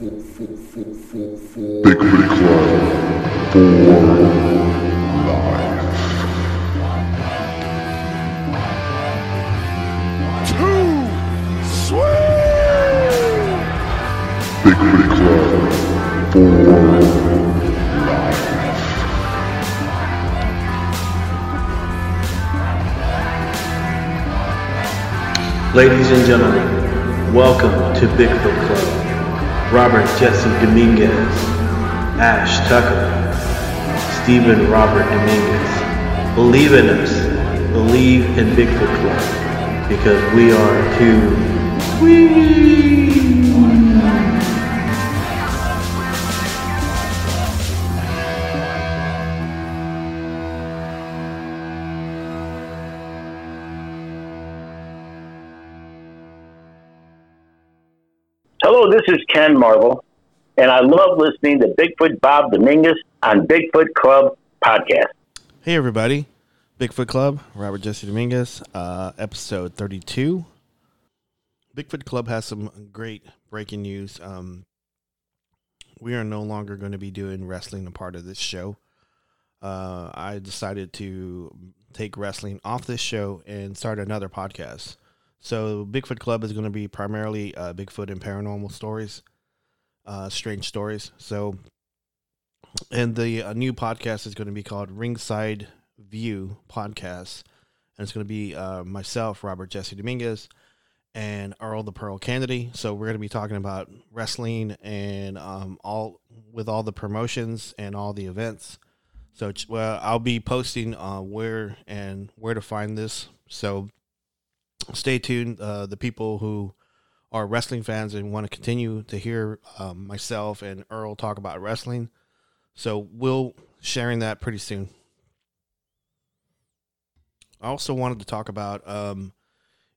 Big Booty Club for life. Too sweet! Big Booty Club for life. Ladies and gentlemen, welcome to Bigfoot Club. Robert Jesse Dominguez, Ash Tucker, Stephen Robert Dominguez. Believe in us. Believe in Bigfoot Club because we are too sweet. This is Ken Marvel, and I love listening to Bigfoot Bob Dominguez on Bigfoot Club podcast. Hey everybody, Bigfoot Club, Robert Jesse Dominguez, uh, episode 32. Bigfoot Club has some great breaking news. Um, we are no longer going to be doing wrestling a part of this show. Uh, I decided to take wrestling off this show and start another podcast. So Bigfoot Club is going to be primarily uh, Bigfoot and paranormal stories, uh, strange stories. So and the uh, new podcast is going to be called Ringside View Podcast, and it's going to be uh, myself, Robert Jesse Dominguez, and Earl the Pearl Kennedy. So we're going to be talking about wrestling and um, all with all the promotions and all the events. So well, I'll be posting uh, where and where to find this. So stay tuned. Uh, the people who are wrestling fans and want to continue to hear um, myself and Earl talk about wrestling. So we'll sharing that pretty soon. I also wanted to talk about um,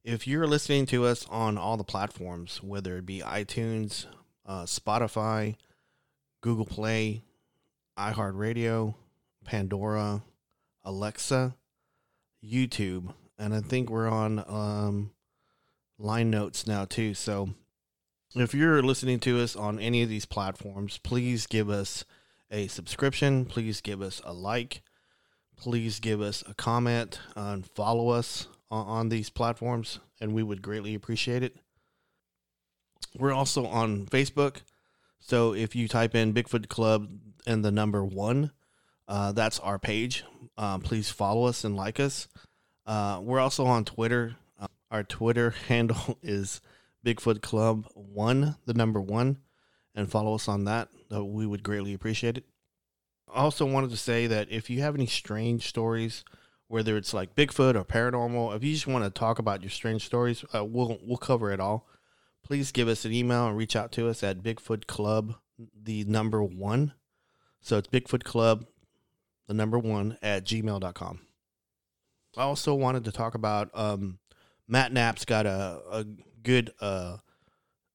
if you're listening to us on all the platforms, whether it be iTunes, uh, Spotify, Google Play, iHeartRadio, Pandora, Alexa, YouTube, and I think we're on um, Line Notes now too. So if you're listening to us on any of these platforms, please give us a subscription. Please give us a like. Please give us a comment and follow us on, on these platforms, and we would greatly appreciate it. We're also on Facebook. So if you type in Bigfoot Club and the number one, uh, that's our page. Um, please follow us and like us. Uh, we're also on Twitter. Uh, our Twitter handle is Bigfoot Club One, the number one, and follow us on that. Uh, we would greatly appreciate it. I also wanted to say that if you have any strange stories, whether it's like Bigfoot or paranormal, if you just want to talk about your strange stories, uh, we'll we'll cover it all. Please give us an email and reach out to us at Bigfoot Club, the number one. So it's Bigfoot Club, the number one at gmail.com. I also wanted to talk about um, Matt Knapp's got a, a good uh,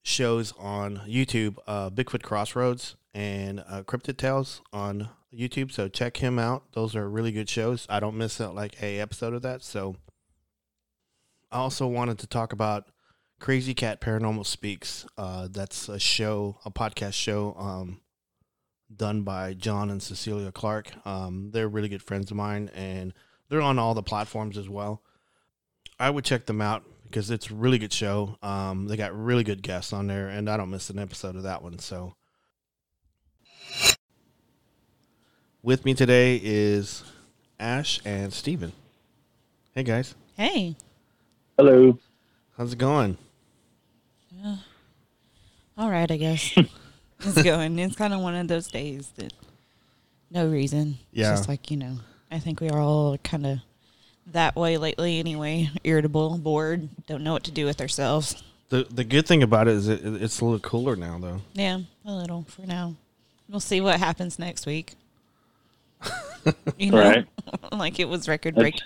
shows on YouTube, uh, Bigfoot Crossroads and uh, Cryptid Tales on YouTube. So check him out. Those are really good shows. I don't miss out like a episode of that. So I also wanted to talk about Crazy Cat Paranormal Speaks. Uh, that's a show, a podcast show um, done by John and Cecilia Clark. Um, they're really good friends of mine, and they're on all the platforms as well. I would check them out because it's a really good show. Um, they got really good guests on there, and I don't miss an episode of that one. So, with me today is Ash and Steven. Hey guys, Hey. Hello. how's it going? All right, I guess. it's going. It's kind of one of those days that no reason. Yeah. It's just like, you know, I think we are all kind of that way lately anyway. Irritable, bored, don't know what to do with ourselves. The the good thing about it is it, it's a little cooler now, though. Yeah, a little for now. We'll see what happens next week. you know, Right. like it was record break.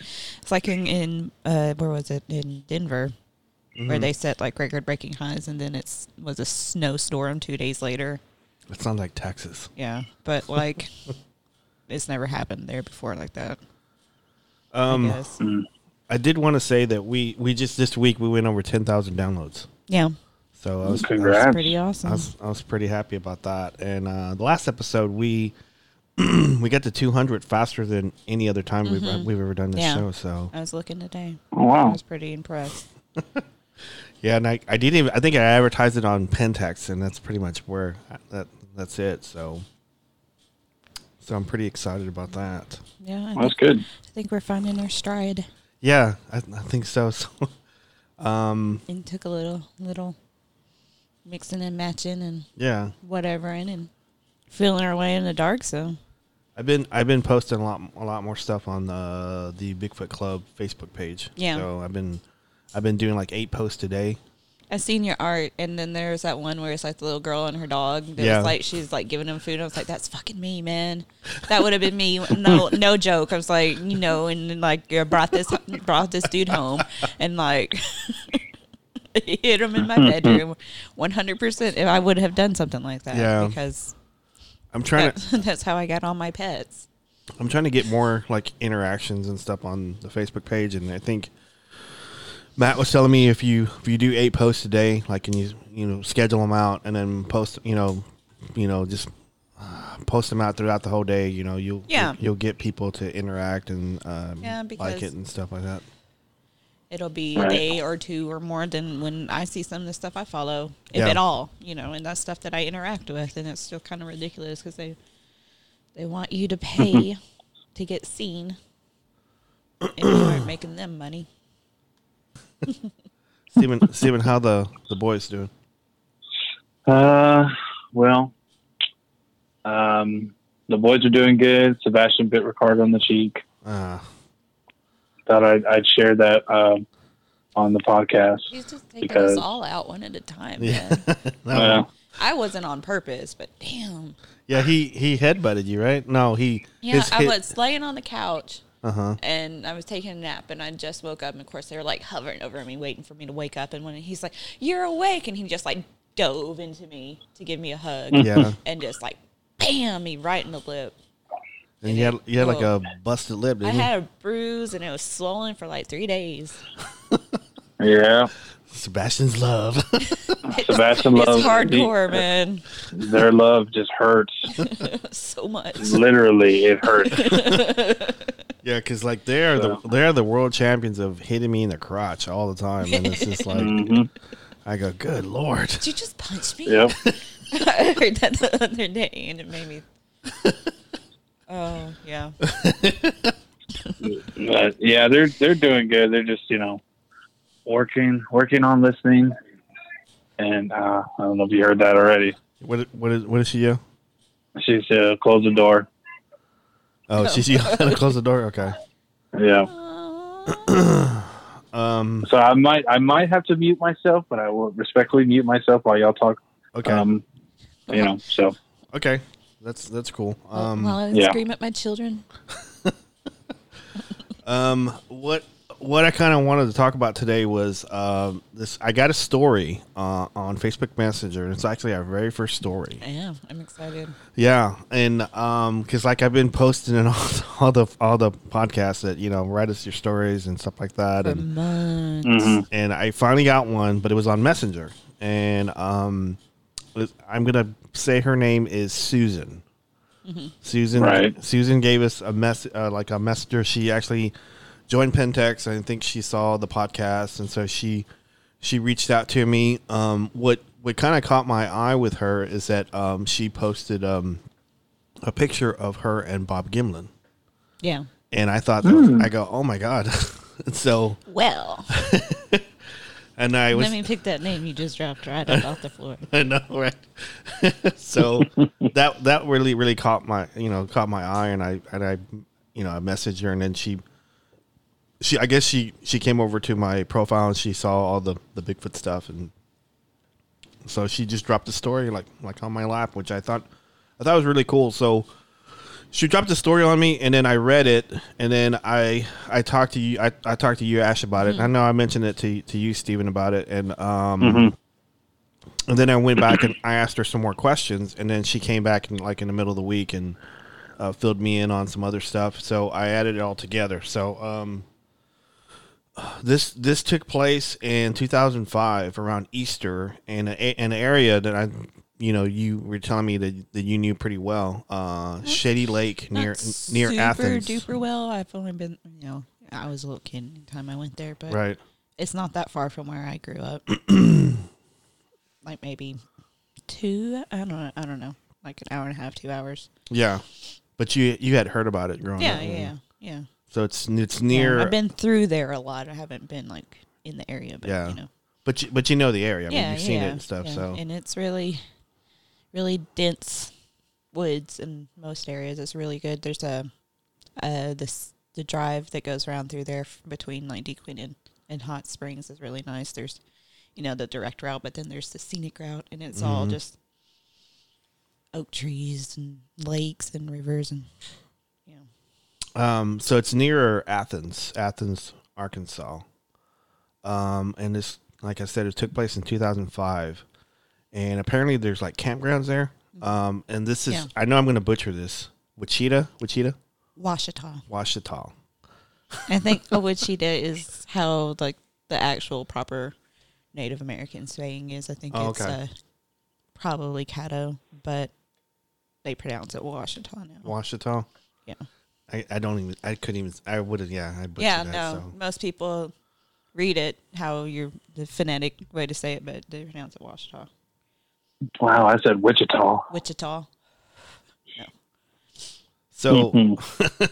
It's like in, in uh, where was it in Denver, where they set like record breaking highs, and then it was a snowstorm two days later. It sounds like Texas. Yeah, but like it's never happened there before like that. Um, I guess. I did want to say that we we just this week we went over ten thousand downloads. Yeah, So I was, I was Congrats. Pretty I awesome. was, I was pretty happy about that. And uh, the last episode, we we got to 200 faster than any other time we've we've ever done this Yeah. show. So I was looking today. Oh, I was pretty impressed. yeah, and I, I didn't even I think I advertised it on Pentex, and that's pretty much where that that's it. So so I'm pretty excited about that. Yeah, I That's good. I think we're finding our stride. Yeah, I, I think so. So um, And took a little, little mixing and matching and yeah, whatever, in and feeling our way in the dark. So I've been I've been posting a lot a lot more stuff on the the Bigfoot Club Facebook page. Yeah. So I've been I've been doing like eight posts a day. I seen your art, and then there's that one where it's like the little girl and her dog. That Yeah. was like she's like giving him food. I was like, that's fucking me, man. That would have been me. No, no joke. I was like, you know, and then, like I brought this brought this dude home, and like hit him in my bedroom. One hundred percent. If I would have done something like that, Yeah. because I'm trying that, to that's how I got all my pets. I'm trying to get more like interactions and stuff on the Facebook page, and I think Matt was telling me if you if you do eight posts a day, like and you you know schedule them out and then post you know you know just uh, post them out throughout the whole day, you know you'll Yeah. you'll, get people to interact and um, Yeah, like it and stuff like that. It'll be Right. a day or two or more than when I see some of the stuff I follow, if Yeah. at all, you know, and that's stuff that I interact with, and it's still kind of ridiculous because they they want you to pay to get seen, and you aren't making them money. Steven, Steven, how the the boys doing? Uh, well, um, the boys are doing good. Sebastian bit Ricardo on the cheek. Uh, Thought I'd, I'd share that um, on the podcast. He's just taking Because- us all out one at a time. yeah, Man. no, Uh, I wasn't on purpose, but damn. yeah. He he headbutted you, right? No, he Yeah, his I hit- was laying on the couch. Uh-huh. and I was taking a nap, and I just woke up, and of course they were like hovering over me, waiting for me to wake up. And when he's like, "You're awake," and he just like dove into me to give me a hug, Yeah, and just like bam me right in the lip. and you had you had like a busted lip, I didn't you? had a bruise, and it was swollen for like three days. yeah, Sebastian's love. Sebastian love. It's loves hardcore, man, Their love just hurts. so much. Literally, it hurts. Yeah, because like they're the they're the world champions of hitting me in the crotch all the time, and it's just like hmm I go, good lord. Did you just punch me? Yep. I heard that the other day, and it made me. Oh yeah. But yeah, they're they're doing good. They're just you know working working on listening. And uh, I don't know if you heard that already. What what is what is she you? She's uh, close the door. Oh, she's you gonna close the door. Okay. Yeah. Um. So I might I might have to mute myself, but I will respectfully mute myself while y'all talk. Okay. Um, you know. So okay. That's that's cool. Um. While I yeah. scream at my children. Um, what what I kind of wanted to talk about today was um, this. I got a story uh, on Facebook Messenger, and it's actually our very first story. I am. I'm excited. Yeah, and um, because like I've been posting in all, all the all the podcasts that you know write us your stories and stuff like that, For and months. mhm. and I finally got one, but it was on Messenger, and um, I'm gonna say her name is Susan. Susan. Right. Susan gave us a mess, uh, like a messenger. She actually joined Pentex. I think she saw the podcast, and so she she reached out to me. Um, what what kind of caught my eye with her is that um, she posted um, a picture of her and Bob Gimlin, Yeah. and I thought, that was, I go, oh my god. And so, Well, and I was let me pick that name you just dropped right up off the floor. I know, right? so that that really really caught my you know caught my eye, and I and I you know I messaged her, and then she she I guess she she came over to my profile and she saw all the the Bigfoot stuff, and so she just dropped the story like like on my lap, which I thought I thought was really cool. So she dropped the story on me, and then I read it, and then I I talked to you I, I talked to you Ash about it. I know I mentioned it to to you Stephen about it, and um. And then I went back and I asked her some more questions, and then she came back in like in the middle of the week and uh, filled me in on some other stuff. So I added it all together. So um, this this took place in 2005 around Easter in a, an area that I, you know, you were telling me that, that you knew pretty well, uh, Shady Lake near Not near super Athens, duper well. I've only been, you know, I was a little kid the time I went there, but right? it's not that far from where I grew up. like maybe two. I don't know. I don't know. Like an hour and a half, two hours. Yeah, but you you had heard about it growing Yeah, up, yeah yeah, yeah. So it's it's Yeah, near, I've been through there a lot. I haven't been like in the area, but Yeah. you know. but you, but you know the area. I mean, yeah, you've seen it and stuff. yeah. So and it's really, really dense woods in most areas. It's really good. There's a, uh, this the drive that goes around through there between like DeQueen and, and Hot Springs is really nice. There's, you know, the direct route, but then there's the scenic route, and it's all Mm-hmm. just oak trees and lakes and rivers and. Um, so it's nearer Athens, Athens, Arkansas. Um, and this, like I said, it took place in 2005. And apparently there's like campgrounds there. Um, and this is, Yeah. I know I'm going to butcher this. Wichita, Wichita, Washita. Washita. I think a Wichita is how like the actual proper Native American saying is. I think Oh, it's okay. uh, probably Caddo, but they pronounce it Washita now. Washita. Yeah. I, I don't even, I couldn't even, I would have, yeah, I butchered Yeah, that. no. So. Most people read it how you're the phonetic way to say it, but they pronounce it Washita. Wow, I said Wichita. Wichita. So, Mhm.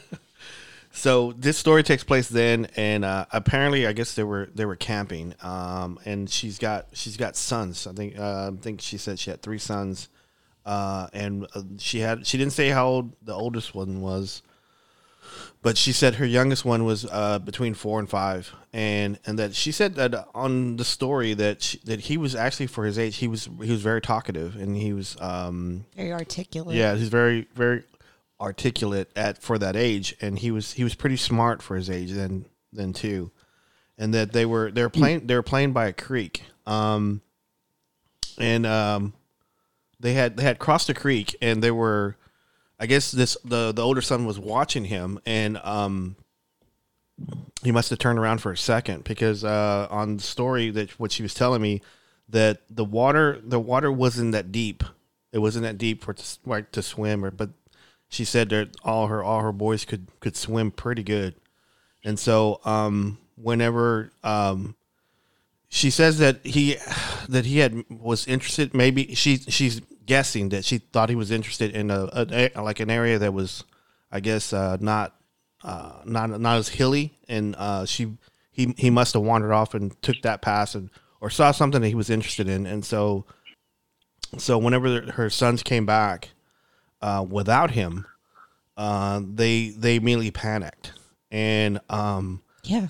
so this story takes place then, and uh, apparently, I guess they were they were camping. Um, and she's got she's got sons. I think uh, I think she said she had three sons. Uh, and uh, she had she didn't say how old the oldest one was, but she said her youngest one was uh, between four and five, and and that she said that on the story that she, that he was actually for his age he was he was very talkative and he was um, Very articulate. yeah, he's very very articulate at for that age, and he was he was pretty smart for his age then then too, and that they were they were playing they were playing by a creek, um, and um, they had they had crossed a creek, and they were, I guess this the the older son was watching him, and um. He must have turned around for a second because uh, on the story that what she was telling me that the water the water wasn't that deep it wasn't that deep for to, like to swim or but she said that all her all her boys could could swim pretty good and so um whenever um she says that he that he had was interested maybe she she's guessing that she thought he was interested in a, a, a like an area that was i guess uh not uh not not as hilly. And uh she he he must have wandered off and took that pass and or saw something that he was interested in. And so so whenever her sons came back uh, without him, uh, they they immediately panicked, and um, Yeah.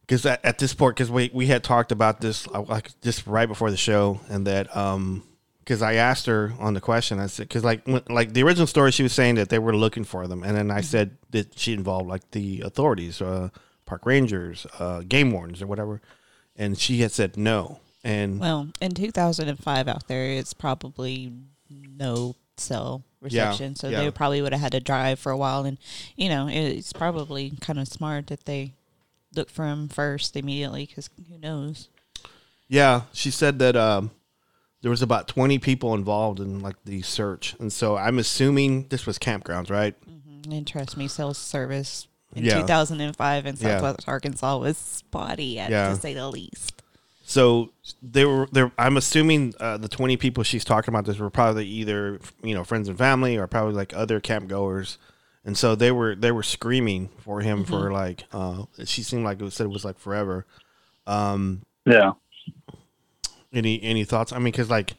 because at, at this point, because we we had talked about this uh, like just right before the show, and that um, because I asked her on the question, I said, because like when, like the original story, she was saying that they were looking for them, and then I said that she involved like the authorities, uh, park rangers, uh, game wardens, or whatever, and she had said no, and Well, in 2005 out there, it's probably no cell reception, so yeah. they probably would have had to drive for a while. And you know, it's probably kind of smart that they look for him first immediately, because who knows? Yeah, she said that um, there was about twenty people involved in like the search, and so I'm assuming this was campgrounds, right? And trust me, sales service in Yeah. 2005 in Yeah. Southwest Arkansas was spotty, at, Yeah. to say the least. So they were there. I'm assuming uh, the 20 people she's talking about this were probably either you know friends and family or probably like other camp goers, and so they were they were screaming for him for like uh, she seemed like it was, said it was like forever. Um, Yeah. Any any thoughts? I mean, because like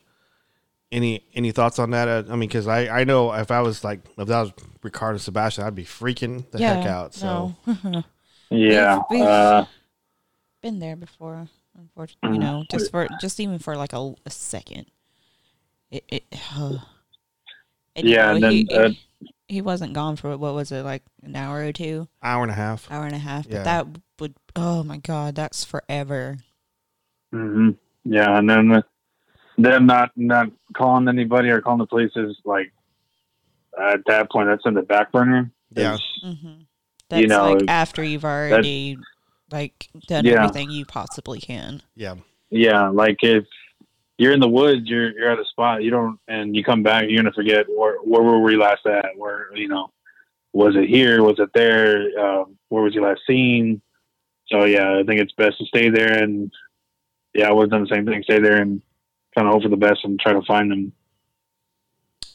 any any thoughts on that? Uh, I mean, because I I know if I was like if that was Ricardo Sebastian, I'd be freaking the heck out. So no. Yeah. We've- we've- Uh, been there before. Unfortunately, you know, just for just even for like a, a second. It, it uh, and, you Yeah, know, and then, he, uh, he wasn't gone for what was it like an hour or two, hour and a half. hour and a half. But Yeah. that would oh my god, that's forever. hmm Yeah, and then the, them not not calling anybody or calling the police is like at that point that's in the back burner. Yeah. It's- hmm That's You know, like after you've already like done Yeah. everything you possibly can. Yeah. Yeah, like if you're in the woods, you're you're at a spot, you don't, and you come back, you're gonna forget where where were we last at? Where you know, was it here? Was it there? Um, where was you last seen? So yeah, I think it's best to stay there, and yeah, I would have done the same thing. Stay there and kind of hope for the best and try to find them.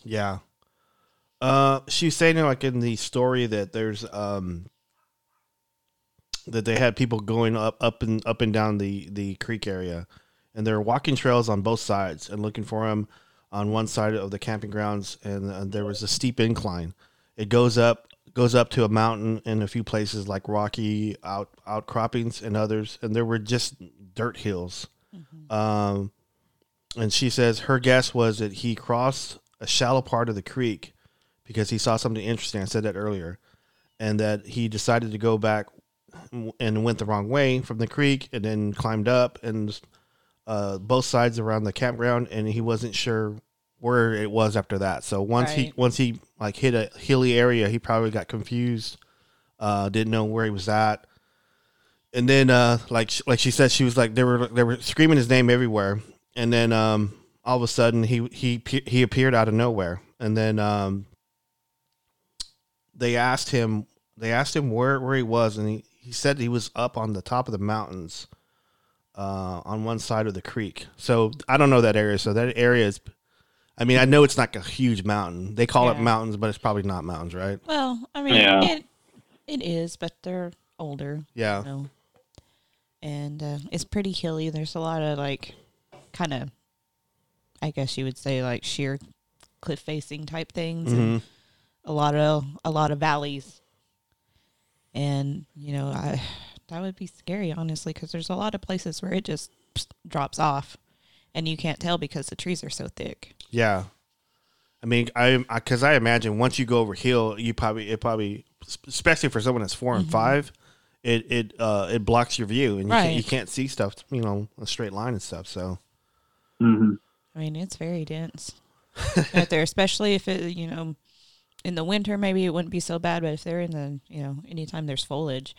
Yeah. Uh, she was saying like in the story that there's um that they had people going up up and up and down the the creek area, and there were walking trails on both sides and looking for them on one side of the camping grounds, and, uh there was a steep incline. It goes up goes up to a mountain in a few places like rocky out outcroppings and others, and there were just dirt hills. Um, and she says her guess was that he crossed a shallow part of the creek because he saw something interesting. I said that earlier, and that he decided to go back and went the wrong way from the creek and then climbed up and uh, both sides around the campground, and he wasn't sure where it was after that. So once he once he like hit a hilly area, he probably got confused, uh, didn't know where he was at. And then, uh, like like she said, she was like they were they were screaming his name everywhere, and then um, all of a sudden he he he appeared out of nowhere, and then um, they asked him they asked him where where he was, and he, he said he was up on the top of the mountains, uh, on one side of the creek. So I don't know that area. So that area is, I mean, I know it's not a huge mountain. They call it mountains, but it's probably not mountains, right? Well, I mean, Yeah. it it is, but they're older. Yeah. You know? And uh, it's pretty hilly. There's a lot of like, kind of, I guess you would say like sheer cliff facing type things, and Mhm. a lot of a lot of valleys. And you know, I that would be scary, honestly, because there's a lot of places where it just drops off, and you can't tell because the trees are so thick. Yeah. I mean, I because I, imagine once you go over hill, you probably it probably especially for someone that's 4 and five, it it uh it blocks your view and you, can't, you can't see stuff, you know, a straight line and stuff. So hmm I mean, it's very dense out there, especially if it, you know, in the winter, maybe it wouldn't be so bad, but if they're in the, you know, anytime there's foliage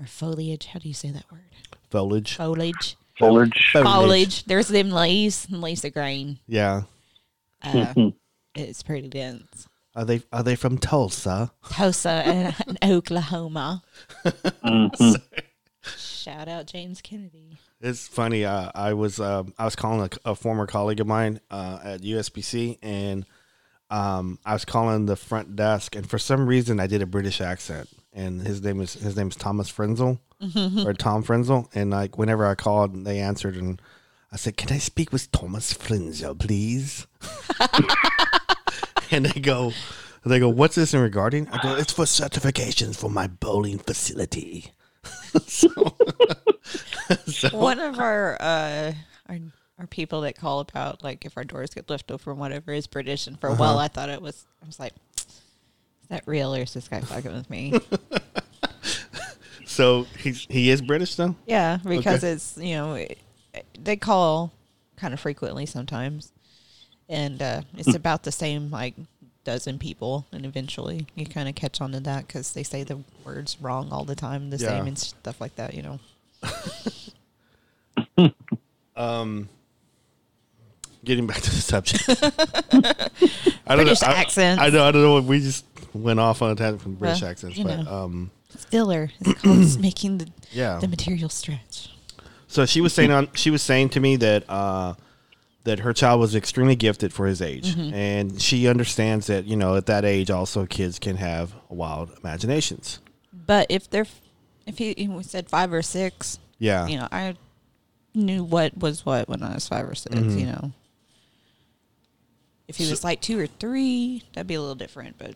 or foliage, how do you say that word? foliage, Foliage. Foliage. Foliage. There's them leaves and leaves of grain. yeah. Uh, it's pretty dense. Are they are they from Tulsa? Tulsa and, and Oklahoma. Mhm. Shout out James Kennedy. It's funny. Uh, I was uh, I was calling a, a former colleague of mine uh, at USBC, and um, I was calling the front desk, and for some reason I did a British accent, and his name is his name is Thomas Frenzel or Tom Frenzel, and like whenever I called, they answered, and I said, "Can I speak with Thomas Frenzel, please?" and they go. They go, what's this in regarding? I go, it's for certifications for my bowling facility. so, so One of our uh our our people that call about like if our doors get left open or whatever is British, and for a while I thought it was. I was like, is that real or is this guy fucking with me? So he's he is British though. yeah, because Okay. it's you know it, they call kind of frequently sometimes, and uh, it's about the same like dozen people, and eventually you kind of catch on to that because they say the words wrong all the time, the Yeah. same and stuff like that. You know. Um, getting back to the subject. I British I, accents. I know. I don't know. We just went off on a tangent from British Well, accents, but know. um, Filler. It's called making the yeah. the material stretch. So she was saying on she was saying to me that uh, that her child was extremely gifted for his age, Mm-hmm. and she understands that you know at that age also kids can have wild imaginations. But if they're, if he, he said five or six, Yeah. you know, I knew what was what when I was five or 6 Mm-hmm. You know, if he was like two or three, that'd be a little different. But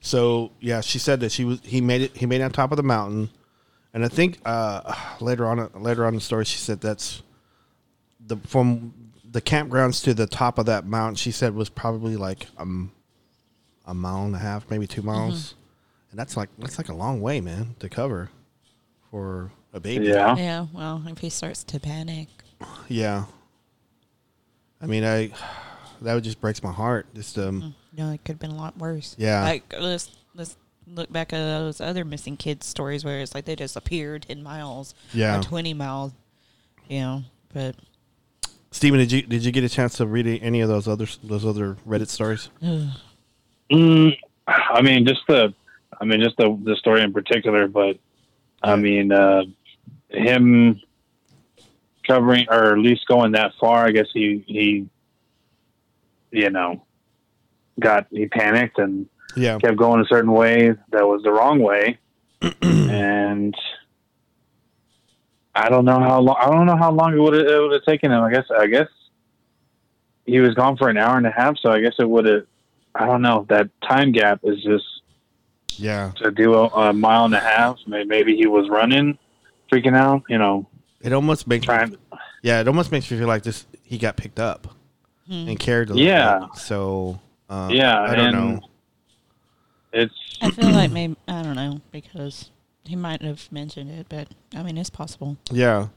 So yeah, she said that she was he made it he made it on top of the mountain, and I think uh, later on later on in the story she said that's the from the campgrounds to the top of that mountain. She said was probably like um a mile and a half, maybe two miles, and that's like that's like a long way, man, to cover for a baby. Yeah. yeah, well, if he starts to panic, yeah. I mean, I that would just breaks my heart. Just um, no, it could have been a lot worse. Yeah. like let's let's look back at those other missing kids stories where it's like they disappeared appeared ten miles, Yeah. or twenty miles, you know. But Steven, did you did you get a chance to read any of those other those other Reddit stories? Mm, I mean, just the, I mean, just the the story in particular, but I mean, uh, him covering or at least going that far. I guess he he, you know, got he panicked and Yeah. kept going a certain way that was the wrong way, and I don't know how long. I don't know how long it would have it would have taken him. I guess I guess he was gone for an hour and a half, so I guess it would have. I don't know. That time gap is just Yeah. to do a, a mile and a half. Maybe he was running, freaking out. You know, It almost makes me, yeah, it almost makes me feel like this he got picked up and carried a little Yeah. bit. So uh, Yeah, I don't and- know. It's I feel like maybe I don't know because he might have mentioned it, but I mean it's possible. Yeah,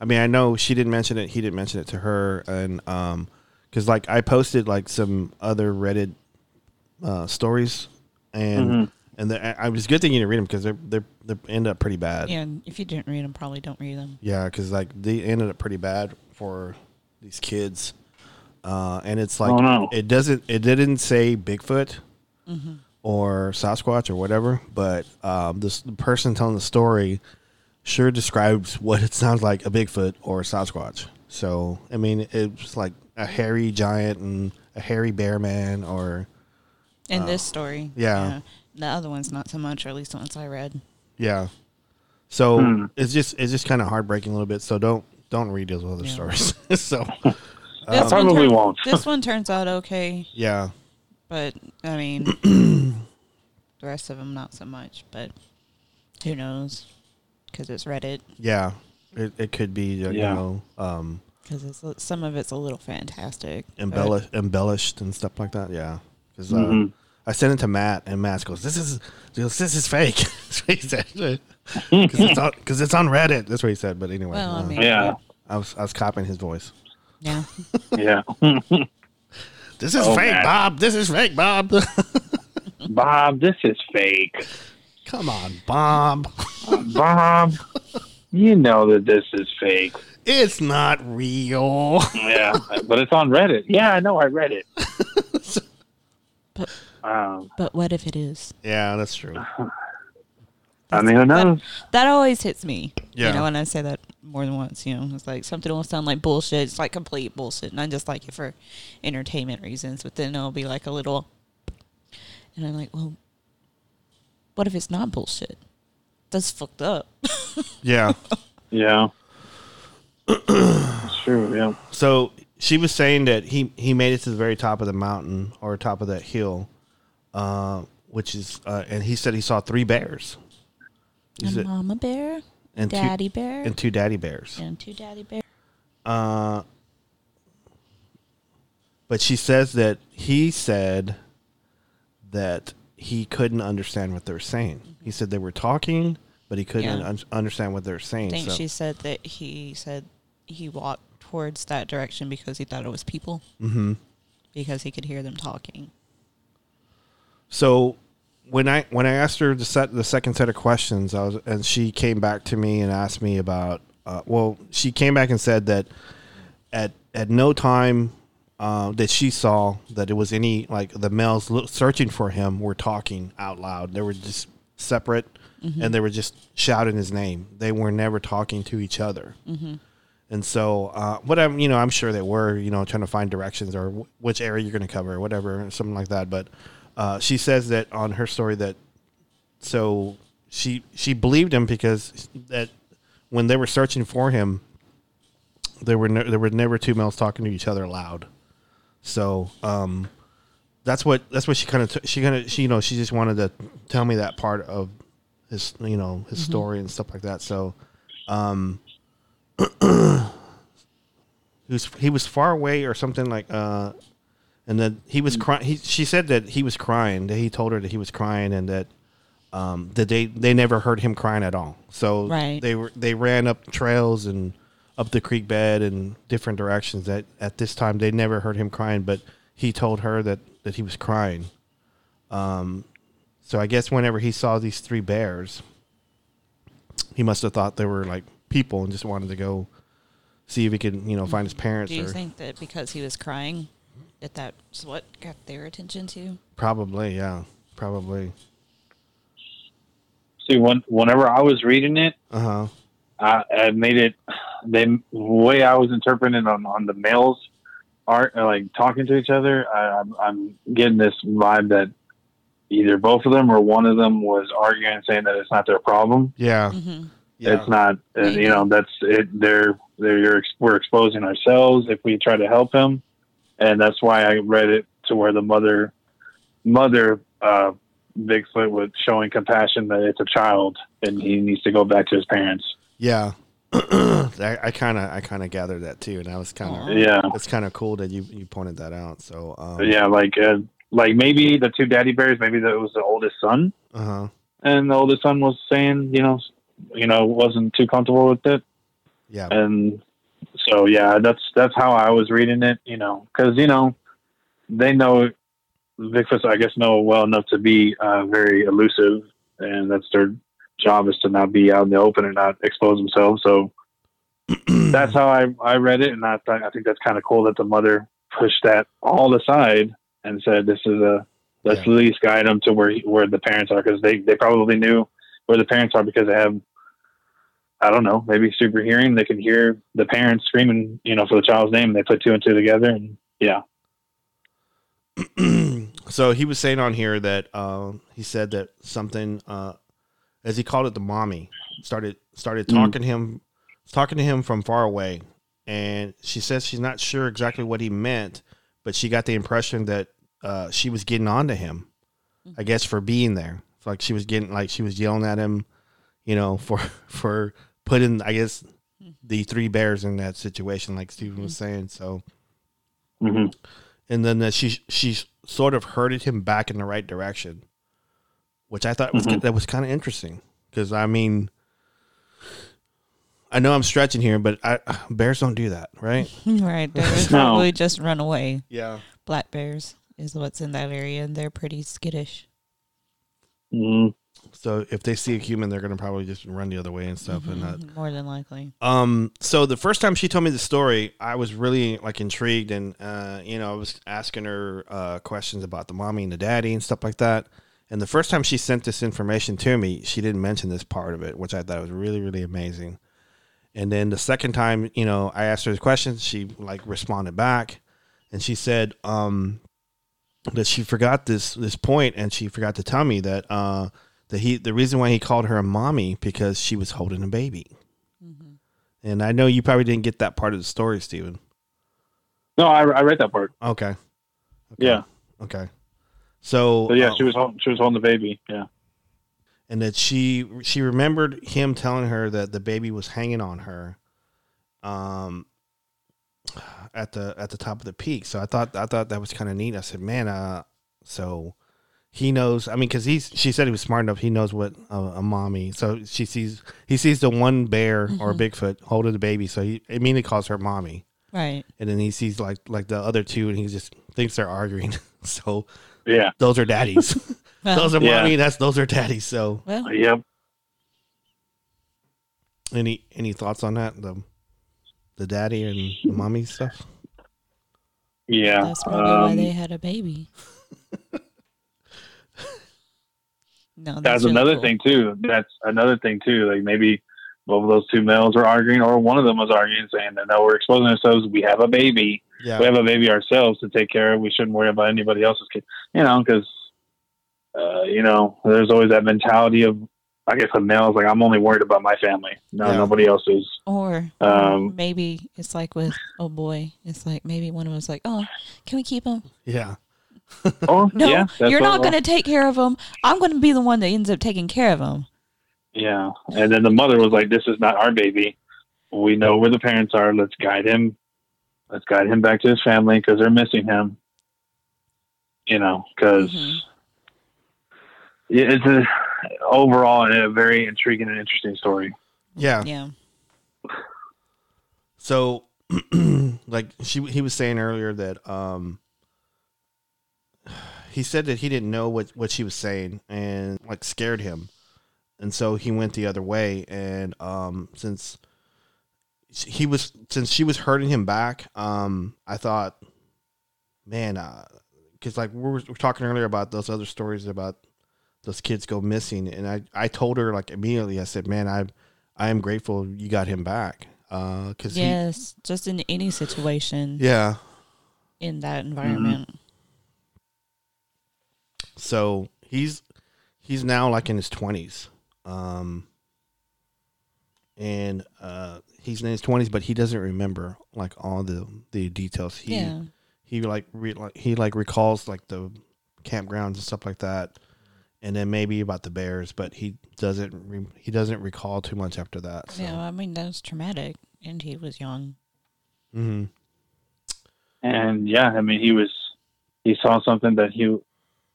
I mean, I know she didn't mention it. He didn't mention it to her, and um, because like I posted like some other Reddit uh, stories, and Mhm. and the, I I was good thing you didn't read them because they're they're they end up pretty bad. Yeah, and if you didn't read them, probably don't read them. Yeah, because like they ended up pretty bad for these kids, uh, and it's like Oh, no. it doesn't it didn't say Bigfoot or Sasquatch or whatever, but um, this the person telling the story sure describes what it sounds like a Bigfoot or a Sasquatch. So I mean, it's like a hairy giant and a hairy bear man, or In this story, yeah. The other one's not so much, or at least the ones I read. yeah. So Hmm. it's just it's just kind of heartbreaking a little bit. So don't don't read those other Yeah. stories. so This Um, probably turn- won't. this one turns out okay, yeah. But I mean, the rest of them not so much. But who knows? Because it's Reddit. Yeah, it, it could be uh, you Yeah. know um, Because it's some of it's a little fantastic. but- embellished, embellished and stuff like that. Yeah, because uh, Mhm. I sent it to Matt, and Matt goes, "This is goes, this is fake." That's what he said. Because it's on because it's on Reddit. That's what he said. But anyway, Well, I uh, mean, Yeah, I was I was copying his voice. yeah. yeah. This is Oh, fake, Matt. Bob. This is fake, Bob. Bob, this is fake. Come on, Bob. Bob, you know that this is fake. It's not real. Yeah, but it's on Reddit. Yeah, I know. I read it. But Um, but what if it is? yeah, that's true. I mean, who knows? That always hits me. Yeah. You know, when I say that more than once, you know, it's like something will sound like bullshit. It's like complete bullshit. And I just like it for entertainment reasons. But then it'll be like a little. And I'm like, well, what if it's not bullshit? That's fucked up. Yeah. Yeah, it's true. Yeah. So she was saying that he he made it to the very top of the mountain or top of that hill, uh, which is uh, and he said he saw three bears. He a said- mama bear, and two- daddy bear, and two daddy bears. and two daddy bears. Uh, but she says that he said that he couldn't understand what they were saying. He said they were talking, but he couldn't Yeah. un- understand what they were I saying. think so. she said that he said he walked towards that direction because he thought it was people. Mhm. Because he could hear them talking. So when I when I asked her the set the second set of questions, I was and she came back to me and asked me about. Uh, well, she came back and said that at at no time uh, that she saw that it was any like the males searching for him were talking out loud. They were just separate and they were just shouting his name. They were never talking to each other. And so, uh, what I'm, you know, I'm sure they were, you know, trying to find directions or w- which area you're going to cover, or whatever, something like that. But uh, she says that on her story that so she she believed him because that when they were searching for him, there were ne- there were never two males talking to each other loud. So um, that's what that's what she kind of t- she kind of she you know she just wanted to tell me that part of his you know his story and stuff like that. So. Um, he was he was far away or something like uh and then he was crying he she said that he was crying that he told her that he was crying and that um that they they never heard him crying at all so Right. they were they ran up trails and up the creek bed and different directions that at this time they never heard him crying but he told her that that he was crying um So I guess whenever he saw these three bears, he must have thought they were like people and just wanted to go see if he could, you know, find his parents. Do you or think that because he was crying, that that's what got their attention too? probably, yeah, probably. See, when, whenever I was reading it, Uh huh. I, I made it they the way I was interpreting it on, on the males art uh, like talking to each other. I, I'm, I'm getting this vibe that either both of them or one of them was arguing saying that it's not their problem. Yeah. hmm Yeah. It's not, and, you know, that's it. They're, they're, you're, we're exposing ourselves if we try to help him. And that's why I read it to where the mother, mother, uh, Bigfoot was showing compassion that it's a child and he needs to go back to his parents. Yeah. I kind of I kind of gathered that too, and I was kind of Yeah. it's kind of cool that you you pointed that out. So um, yeah, like uh, like maybe the two daddy bears, maybe that was the oldest son, uh huh, and the oldest son was saying, you know, you know, wasn't too comfortable with it, yeah, and so yeah, that's that's how I was reading it, you know, because you know, they know Bigfoots, I guess, know well enough to be uh, very elusive, and that's their job is to not be out in the open and not expose themselves. So that's how I I read it, and I thought I think that's kind of cool that the mother pushed that all aside and said, "This is a let's Yeah. at least guide them to where where the parents are because they they probably knew where the parents are because they have." I don't know, maybe super hearing. They can hear the parents screaming, you know, for the child's name. And they put two and two together, and yeah, so he was saying on here that uh, he said that something, uh, as he called it, the mommy started started Mm. talking to him, talking to him from far away, and she says she's not sure exactly what he meant, but she got the impression that uh, she was getting on to him, I guess for being there. It's like she was getting like she was yelling at him, you know, for for putting I guess the three bears in that situation, like Stephen was saying. So hmm and then that she she sort of herded him back in the right direction, which I thought was Mhm. that was kind of interesting because I mean, I know I'm stretching here, but I, bears don't do that, right? Right. They No. probably just run away. Yeah. Black bears is what's in that area, and they're pretty skittish. hmm So if they see a human, they're gonna probably just run the other way and stuff. And not. Mhm, More than likely. Um. So the first time she told me the story, I was really like intrigued, and uh, you know, I was asking her uh, questions about the mommy and the daddy and stuff like that. And the first time she sent this information to me, she didn't mention this part of it, which I thought was really, really amazing. And then the second time, you know, I asked her the questions, she like responded back, and she said um, that she forgot this this point, and she forgot to tell me that uh, that he the reason why he called her a mommy because she was holding a baby. And I know you probably didn't get that part of the story, Stephen. No, I, I read that part. Okay. okay. Yeah. Okay. So, So yeah, uh, she was holding, she was holding the baby. Yeah. and that she she remembered him telling her that the baby was hanging on her, um, at the at the top of the peak. So I thought I thought that was kind of neat. I said, man, uh, so he knows. I mean, because he's she said he was smart enough. He knows what a, a mommy. So she sees he sees the one bear or Bigfoot holding the baby. So he immediately calls her mommy. Right. and then he sees like like the other two, and he just thinks they're arguing. so Yeah. those are daddies. Well, those are Yeah. mommy. That's those are daddies. So well Yep. any any thoughts on that? The the daddy and the mommy stuff. Yeah. that's probably why Um, they had a baby. No, that's, that's really another cool. thing too. That's another thing too. Like maybe both of those two males are arguing, or one of them was arguing, saying that no, we're exposing ourselves. We have a baby. Yeah, We have a baby ourselves to take care of. We shouldn't worry about anybody else's kid. You know, because uh, you know, there's always that mentality of, I guess, a male's like, I'm only worried about my family. No, Yeah. nobody else's. Or Um, maybe it's like with oh boy, it's like maybe one of us like, oh, can we keep him? yeah, Or No, yeah, you're not going to take care of him. I'm going to be the one that ends up taking care of him. Yeah. And then the mother was like, This is not our baby. We know where the parents are. Let's guide him. Let's guide him back to his family because they're missing him. You know, because Mhm. it's a, overall a very intriguing and interesting story. yeah. Yeah. So, like she he was saying earlier that um he said that he didn't know what what she was saying and like scared him, and so he went the other way. And um, since he was since she was hurting him back, um, I thought, man, because like we were, we were talking earlier about those other stories about those kids go missing, and I I told her like immediately, I said, man, I I am grateful you got him back, because Yes, just in any situation yeah. in that environment. So he's he's now like in his twenties, um, and uh, he's in his twenties, but he doesn't remember like all the the details. He Yeah. he like re, like he like recalls like the campgrounds and stuff like that, and then maybe about the bears, but he doesn't re, he doesn't recall too much after that. So. Yeah, I mean that's traumatic, and he was young. Mm-hmm. and yeah, I mean, he was he saw something that he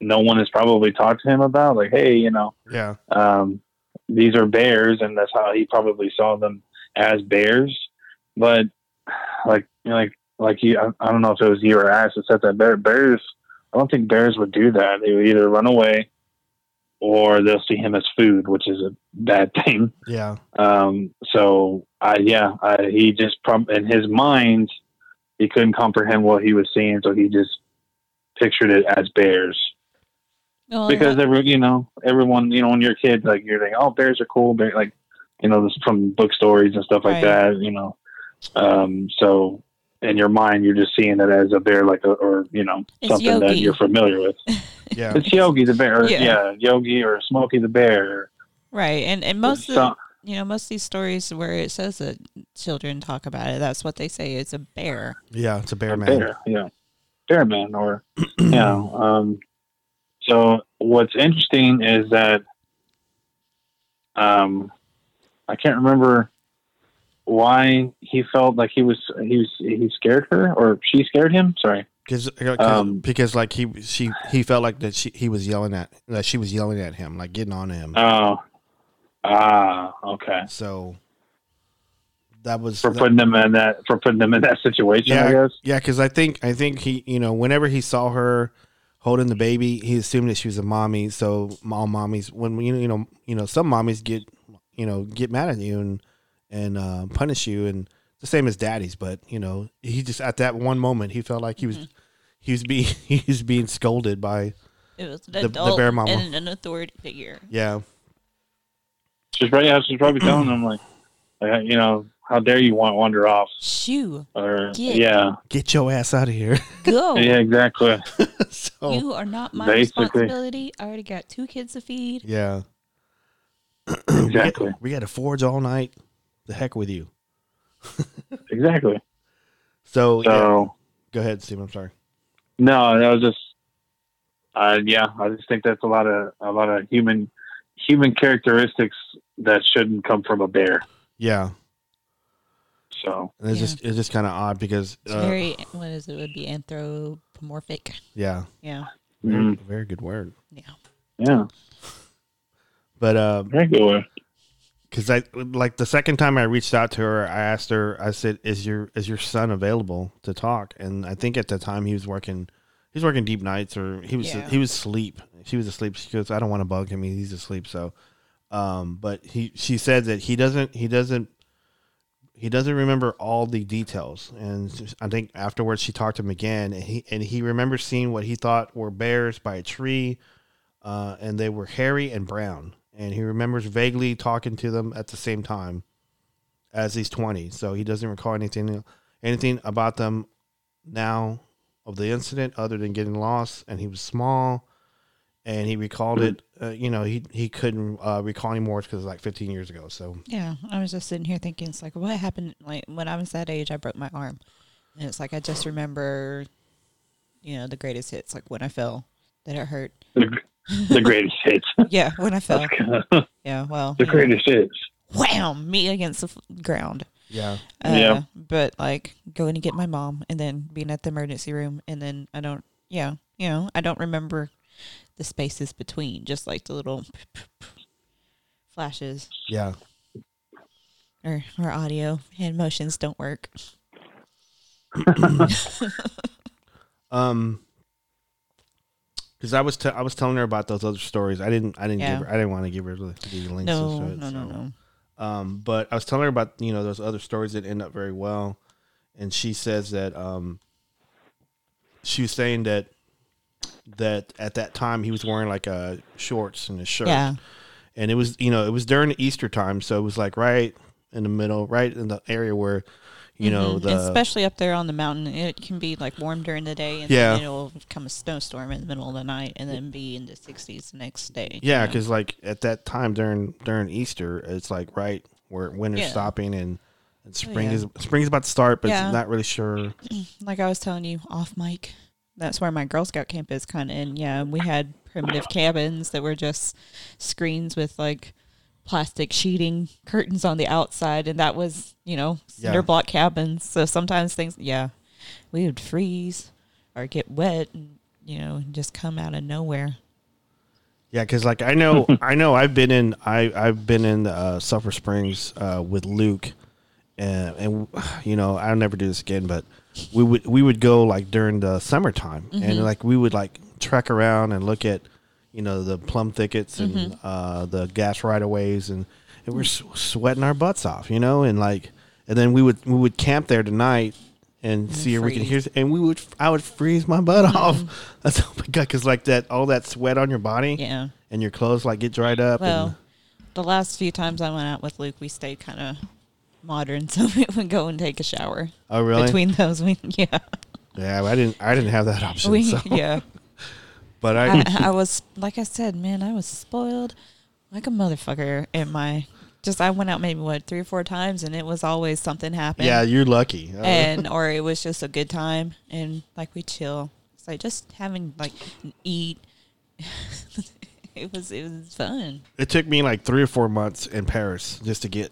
no one has probably talked to him about. Like, hey, you know, Yeah. um, these are bears, and that's how he probably saw them as bears. But like, you know, like, like you, I, I don't know if it was you or Ash that said that bear, bears. I don't think bears would do that. They would either run away, or they'll see him as food, which is a bad thing. Yeah. Um, so I, yeah, I, he just in his mind, he couldn't comprehend what he was seeing, so he just pictured it as bears. Well, Because every, you know, everyone, you know, when you're a kid, like you're like, oh, bears are cool, bear, like, you know, this from book stories and stuff like Right. that, you know. Um, so in your mind, you're just seeing it as a bear, like a, or you know, It's something that you're familiar with. Yeah. It's Yogi the bear, Yeah. yeah. Yogi or Smokey the bear. right, and and most of So- the, you know most of these stories where it says that children talk about it, that's what they say. It's a bear. Yeah. It's a bear a man. bear, yeah, bear man, or you know. Um, so what's interesting is that um, I can't remember why he felt like he was he was he scared her or she scared him. Sorry. Because Um, because like he she he felt like that she he was yelling at that she was yelling at him like getting on him. Oh, ah, okay. so that was For that- putting them in that for putting them in that situation, I yeah guess. yeah because I think I think he you know whenever he saw her holding the baby he assumed that she was a mommy. So all mommies when you know you know you know some mommies get you know get mad at you and and uh, punish you and the same as daddies. But you know he just at that one moment he felt like he was Mm-hmm. he was being he was being scolded by It was an The- the adult bear mama. and an authority figure. yeah She's probably yeah, she's probably telling him like, like, you know, how dare you want wander off Shoo, or Get- yeah, get your ass out of here. go. yeah, exactly. so You are not my Basically. responsibility. I already got two kids to feed. yeah, Exactly. we got to forge all night. The heck with you. Exactly. So, yeah, go ahead, Steve. I'm sorry. no, that was just, uh, yeah, I just think that's a lot of a lot of human human characteristics that shouldn't come from a bear. Yeah, So and it's Yeah. just it's just kind of odd because It's uh, very what is it? Would be anthropomorphic. yeah, Yeah, very, Mhm. very good word. yeah. yeah, But uh, very good one. because I like the second time I reached out to her, I asked her. I said, "Is your is your son available to talk?" And I think at the time he was working, he was working deep nights or he was Yeah. he was asleep. She was asleep. She goes, "I don't want to bug him. He's asleep." So, um, but he she said that he doesn't he doesn't he doesn't remember all the details. And I think afterwards she talked to him again, and he and he remembers seeing what he thought were bears by a tree, uh, and they were hairy and brown. And he remembers vaguely talking to them at the same time as he's 20. So he doesn't recall anything anything about them now of the incident other than getting lost. And he was small, and he recalled it. Uh, you know, he he couldn't uh, recall anymore because it was like 15 years ago. So Yeah, I was just sitting here thinking, it's like, what happened? Like when I was that age, I broke my arm, and it's like I just remember, you know, the greatest hits, like when I fell, that it hurt. The, the greatest hits. Yeah, when I fell. Yeah, well, you know, greatest hits. wham, me against the f- ground. yeah, Uh, Yeah. But like going to get my mom, and then being at the emergency room, and then I don't, yeah, you know, I don't remember the spaces between, just like the little flashes yeah. or or audio hand motions don't work. Um, Because I was t- I was telling her about those other stories. I didn't I didn't Yeah. give her I didn't want to give her the, the links. No, it, no, no, so. no. Um, but I was telling her about you know those other stories that end up very well, and she says that um, she was saying that that at that time he was wearing like a shorts and a shirt, Yeah. and it was you know it was during Easter time, so it was like right in the middle, right in the area where you know Mhm. the especially up there on the mountain, it can be like warm during the day, and Yeah. then it'll come a snowstorm in the middle of the night, and then be in the sixties the next day. yeah, you know? because like at that time during during Easter, it's like right where winter's Yeah. stopping and. And spring yeah. is spring's about to start, but Yeah. it's not really sure. like I was telling you off mic, that's where my Girl Scout camp is kind of. in. yeah, we had primitive cabins that were just screens with like plastic sheeting curtains on the outside, and that was you know cinder Yeah. block cabins. So sometimes things, yeah, we would freeze or get wet, and you know, and just come out of nowhere. Yeah, because like I know, I know, I've been in, I I've been in uh, Sulphur Springs uh, with Luke, and and you know I'll never do this again, but we would we would go like during the summertime, and mm-hmm. like we would like trek around and look at, you know, the plum thickets and mm-hmm. uh, the gas right of ways, and, and we're s- sweating our butts off, you know, and like, and then we would we would camp there tonight. And see if we can hear, and we would, I would freeze my butt mm-hmm. off. That's oh my god, because like that, all that sweat on your body, Yeah. and your clothes like get dried up. Well, and, the last few times I went out with Luke, we stayed kind of modern, so we would go and take a shower. oh really? Between those, we yeah. yeah, I didn't. I didn't have that option. We, so. yeah. but I, I, I was like I said, man, I was spoiled like a motherfucker in my just I went out maybe what three or four times and it was always something happened. yeah, you're lucky. Uh, and or it was just a good time and like we chill. It's like just having like eat. it was it was fun. it took me like three or four months in Paris just to get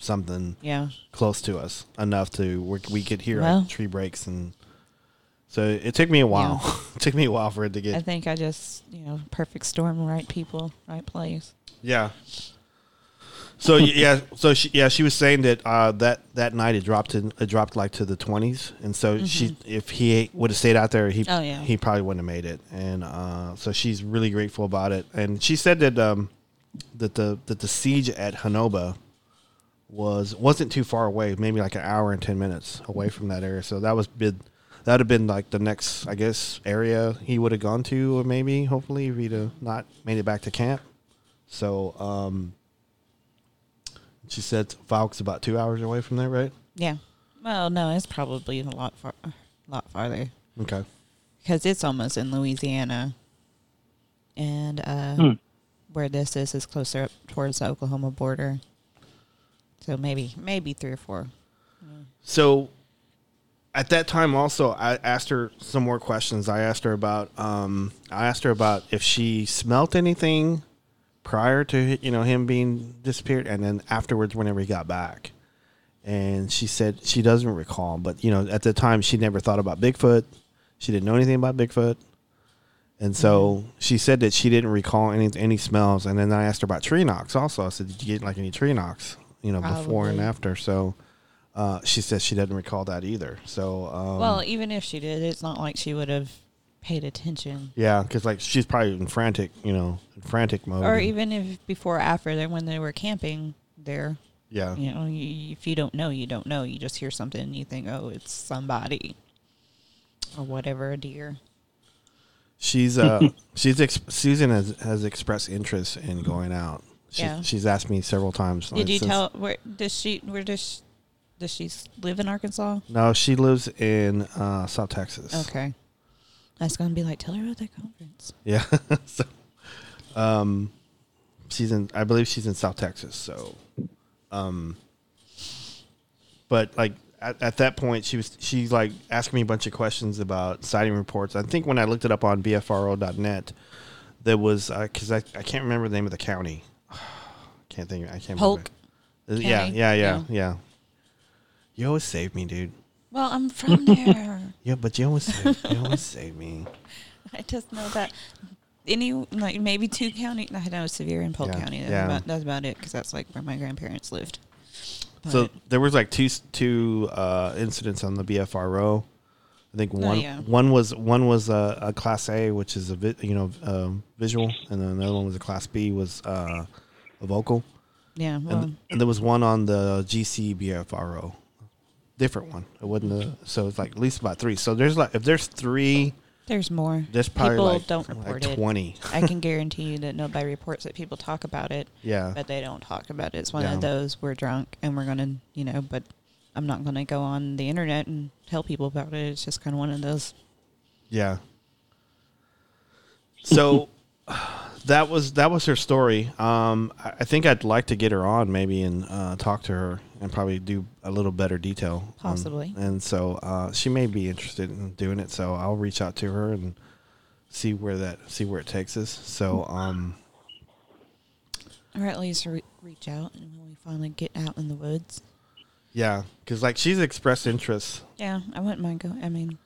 something Yeah. close to us enough to where we could hear Well. like, tree breaks and. So it took me a while. it took me a while for it to get. I think I just you know perfect storm, right people, right place. Yeah. So yeah, so she yeah she was saying that uh, that that night it dropped in, it dropped like to the twenties, and so she if he would have stayed out there he Mm-hmm. Oh, yeah. he probably wouldn't have made it, and uh, so she's really grateful about it, and she said that um, that the that the siege at Honobia was wasn't too far away, maybe like an hour and ten minutes away from that area, so that was bid that would have been like the next I guess area he would have gone to, or maybe hopefully if he'd have not made it back to camp. So um, she said Fouke's about two hours away from there, right? Yeah. Well, no, it's probably a lot far, a lot farther. Okay. because it's almost in Louisiana, and uh, Hmm. where this is is closer up towards the Oklahoma border. So maybe maybe three or four. So at that time, also, I asked her some more questions. I asked her about, um, I asked her about if she smelt anything prior to you know him being disappeared, and then afterwards, whenever he got back. And she said she doesn't recall, but you know, at the time, she never thought about Bigfoot. She didn't know anything about Bigfoot, and so she said that she didn't recall any any smells. And then I asked her about tree knocks. Also, I said, "Did you get like any tree knocks? You know, before and after?" So uh, she says she doesn't recall that either. So um, well, even if she did, it's not like she would have paid attention. yeah, because like she's probably in frantic, you know, in frantic mode. Or even if before or after, then when they were camping there, yeah, you know, you, if you don't know, you don't know. You just hear something and you think, oh, it's somebody or whatever, a deer. she's uh she's ex- Susan has has expressed interest in going out. She, Yeah. she's asked me several times. Did like, you since- tell where does she where does she, does she live in Arkansas? No, she lives in uh, South Texas. Okay. That's gonna be like tell her about that conference. Yeah. so, um, she's in. I believe she's in South Texas. So, um, but like at, at that point, she was she's like asking me a bunch of questions about sighting reports. I think when I looked it up on BFRO.net, there was because I, I can't remember the name of the county. Can't think. I can't. Polk remember. Yeah, yeah, yeah, Yeah. yeah. You always save me, dude. Well, I'm from there. Yeah, but you always save, you always save me. I just know that any like maybe two county. I know Sevier and Polk Yeah, County. That's, yeah. about, that's about it because that's like where my grandparents lived. So there was like two two uh, incidents on the BFRO I think one Oh, yeah. one was one was a, a class A, which is a vi- you know um, visual, and then another one was a class B, was uh, a vocal, Yeah. Well, and, and there was one on the GCBRO, different one. It wasn't a, so it's like at least about three. So there's like if there's three, there's more. there's probably people like, don't like report it. twenty. I can guarantee you that nobody reports that People talk about it, Yeah, but they don't talk about it. It's one Yeah. of those we're drunk and we're gonna, you know, but I'm not gonna go on the internet and tell people about it. It's just kind of one of those. Yeah. So that was that was her story. Um, I, I think I'd like to get her on maybe and uh, talk to her and probably do a little better detail. on- Possibly. and so uh, she may be interested in doing it. So I'll reach out to her and see where that see where it takes us. So um, Or at least re- reach out and when we finally get out in the woods. yeah, because like she's expressed interest. Yeah, I wouldn't mind going. I mean,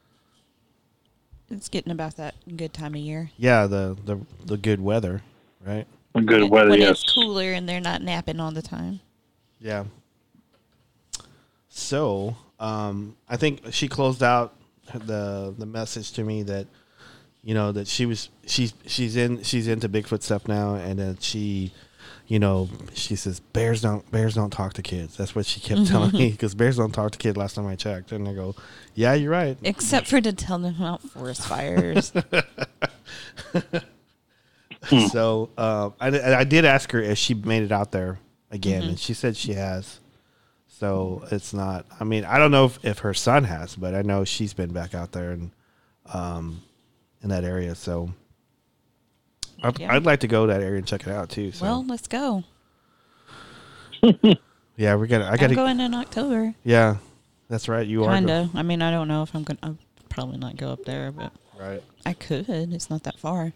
it's getting about that good time of year. Yeah, the the the good weather, right? The Good When- weather, when yes. it's cooler and they're not napping all the time. Yeah. So, um, I think she closed out the the message to me that you know that she was she's she's in she's into Bigfoot stuff now, and that she, you know, she says bears don't bears don't talk to kids. That's what she kept telling me because bears don't talk to kids. Last time I checked, and I go, yeah, you're right. Except for to tell them about forest fires. so uh, I, I did ask her if she made it out there again, and she said she has. So it's not. I mean, I don't know if, if her son has, but I know she's been back out there and um, in that area. So I'd, Yeah. I'd like to go to that area and check it out too. So well, let's go. yeah, we got. to I I'm got to. going in October. Yeah, that's right. You are Kinda. I mean, I don't know if I'm gonna. I'll probably not go up there, but right. I could. It's not that far.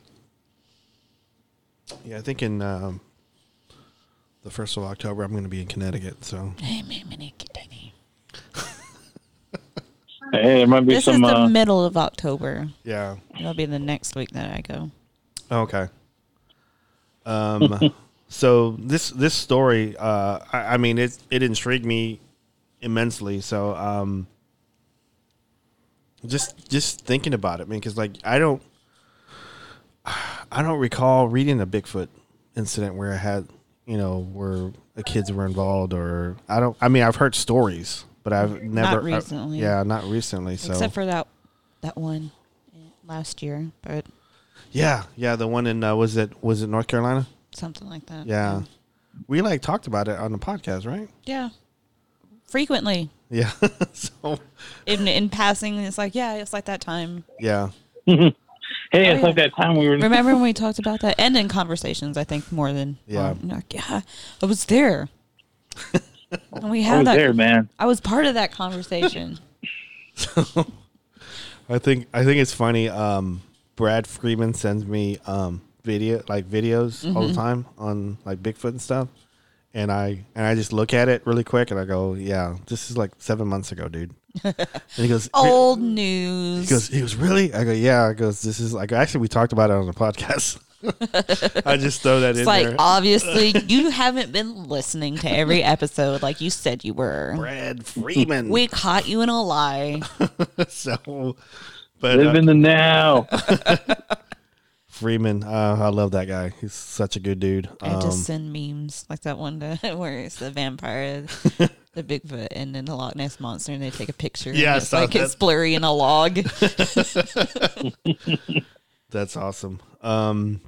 Yeah, I think in um, the first of October I'm going to be in Connecticut. So Hey, man, man, get tiny. Hey, it might be This is some. the Uh, middle of October. yeah. It'll be the next week that I go. Okay. Um. so this this story, uh, I, I mean, it it intrigued me immensely. So, um, just just thinking about it, I man, because like I don't, I don't recall reading a Bigfoot incident where I had, you know, where the kids were involved, or I don't. I mean, I've heard stories, but I've never. I- recently. yeah, not recently. So Except for that that one uh, last year, but yeah, yeah, the one in uh, was it was it North Carolina? something like that. Yeah. We like talked about it on the podcast, right? Yeah. Frequently. Yeah. so In in passing, it's like, yeah, it's like that time. yeah. hey, it's yeah. like that time we were. Remember when we talked about that? And in conversations, I think more than Yeah. um, like, yeah, I was there. and we I had was that. there, man. I was part of that conversation. I think I think it's funny. Um Brad Freeman sends me um video like videos all Mm-hmm. the time on like Bigfoot and stuff. And I and I just look at it really quick and I go, Yeah, this is like seven months ago, dude. and he goes Old He news. goes, he goes, really? I go, yeah. I goes, this is like, actually, we talked about it on the podcast. I just throw that in like there. obviously you haven't been listening to every episode like you said you were. Brad Freeman. We caught you in a lie. so, but Live uh, in the now. Freeman, uh, I love that guy. He's such a good dude. I Um, just send memes like that one day where it's the vampire, the Bigfoot, and then the Loch Ness monster, and they take a picture. Yeah, I and it's like that. it's blurry in a log. that's awesome. Um,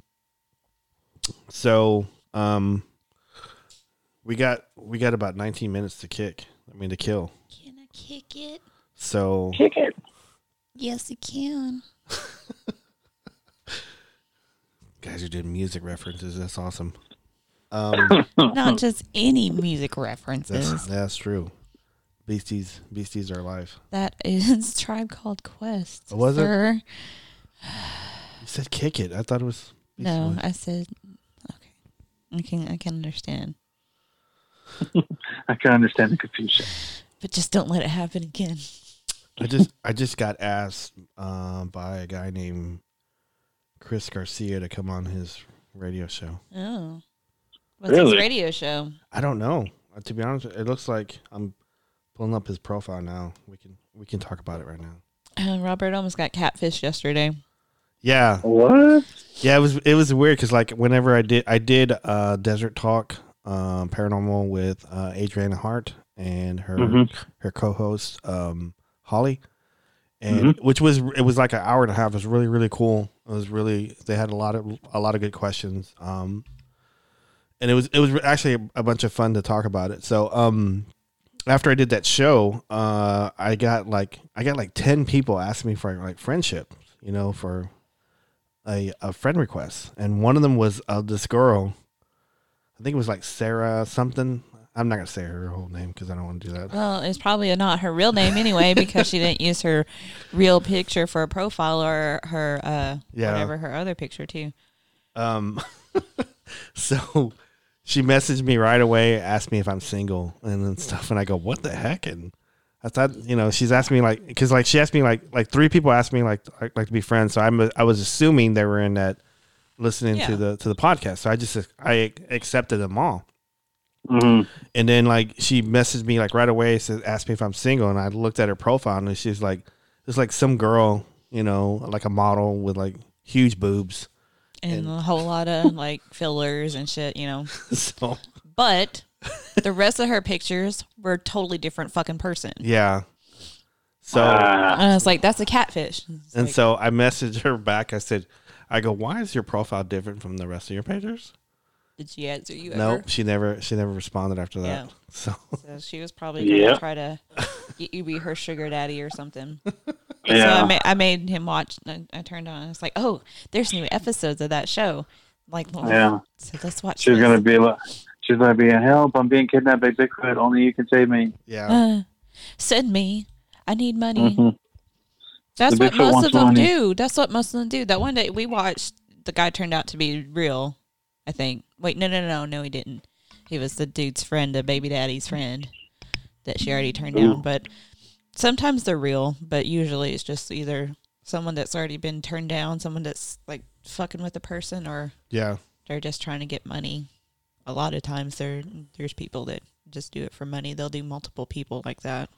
so, um, we got we got about 19 minutes to kick. I mean, to kill. Can I kick it? So, Kick it. Yes, you can. guys are doing music references. That's awesome. Um, Not just any music references. that's that's true. Beasties, beasties are alive. That is Tribe Called Quest. Oh, was it? You said kick it. I thought it was. Beastie No, Boys. I said okay. I can I can understand, I can understand the confusion. but just don't let it happen again. I just I just got asked um, by a guy named Chris Garcia to come on his radio show. Oh, what's his radio show? I don't know. Uh, To be honest, it looks like I'm pulling up his profile now. We can we can talk about it right now. Uh, Robert almost got catfish yesterday. Yeah, What? yeah. It was it was weird because like whenever I did I did uh, Desert Talk um, Paranormal with uh, Adriana Hart and her Mhm. her co-host um, Holly, and which was it was like an hour and a half. It was really really cool. It was really they had a lot of a lot of good questions. Um, and it was it was actually a, a bunch of fun to talk about it. So um, after I did that show, uh, I got like I got like ten people asking me for like friendship, you know, for a a friend request, and one of them was uh, this girl. I think it was like Sarah something. I'm not gonna say her whole name because I don't want to do that. Well, it's probably not her real name anyway because she didn't use her real picture for a profile or her uh Yeah. whatever her other picture too. Um, so she messaged me right away, asked me if I'm single and then stuff, and I go, "What the heck?" And I thought, you know, she's asked me like, because like she asked me like, like three people asked me like, like, like to be friends. So I'm, I was assuming they were in that listening Yeah. to the to the podcast. So I just I accepted them all. Mm-hmm. And then like she messaged me like right away, said asked me if I'm single, and I looked at her profile and she's like, it's like some girl, you know, like a model with like huge boobs. And, a whole lot of like fillers and shit, you know. so But the rest of her pictures were a totally different fucking person. yeah. So. And I was like, that's a catfish. It's and like, so I messaged her back. I said, I go, why is your profile different from the rest of your pictures? Did she answer you No, ever? she never she never responded after that. Yeah. So So she was probably gonna Yeah. try to get you be her sugar daddy or something. So Yeah. I, ma- I made him watch. I, I turned on. and I was like, "Oh, there's new episodes of that show." Like, Yeah. So let's watch. She's this. gonna be like, she's gonna be in help. I'm being kidnapped by Bigfoot. Only you can save me. yeah. Uh, send me. I need money. Mhm. That's The what Bigfoot most of them money. do. That's what most of them do. That one day we watched, the guy turned out to be real. I think. Wait, no, no, no, no, he didn't. He was the dude's friend, the baby daddy's friend, that she already turned down. But sometimes they're real, but usually it's just either someone that's already been turned down, someone that's like fucking with a person, or Yeah. they're just trying to get money. A lot of times there there's people that just do it for money. They'll do multiple people like that.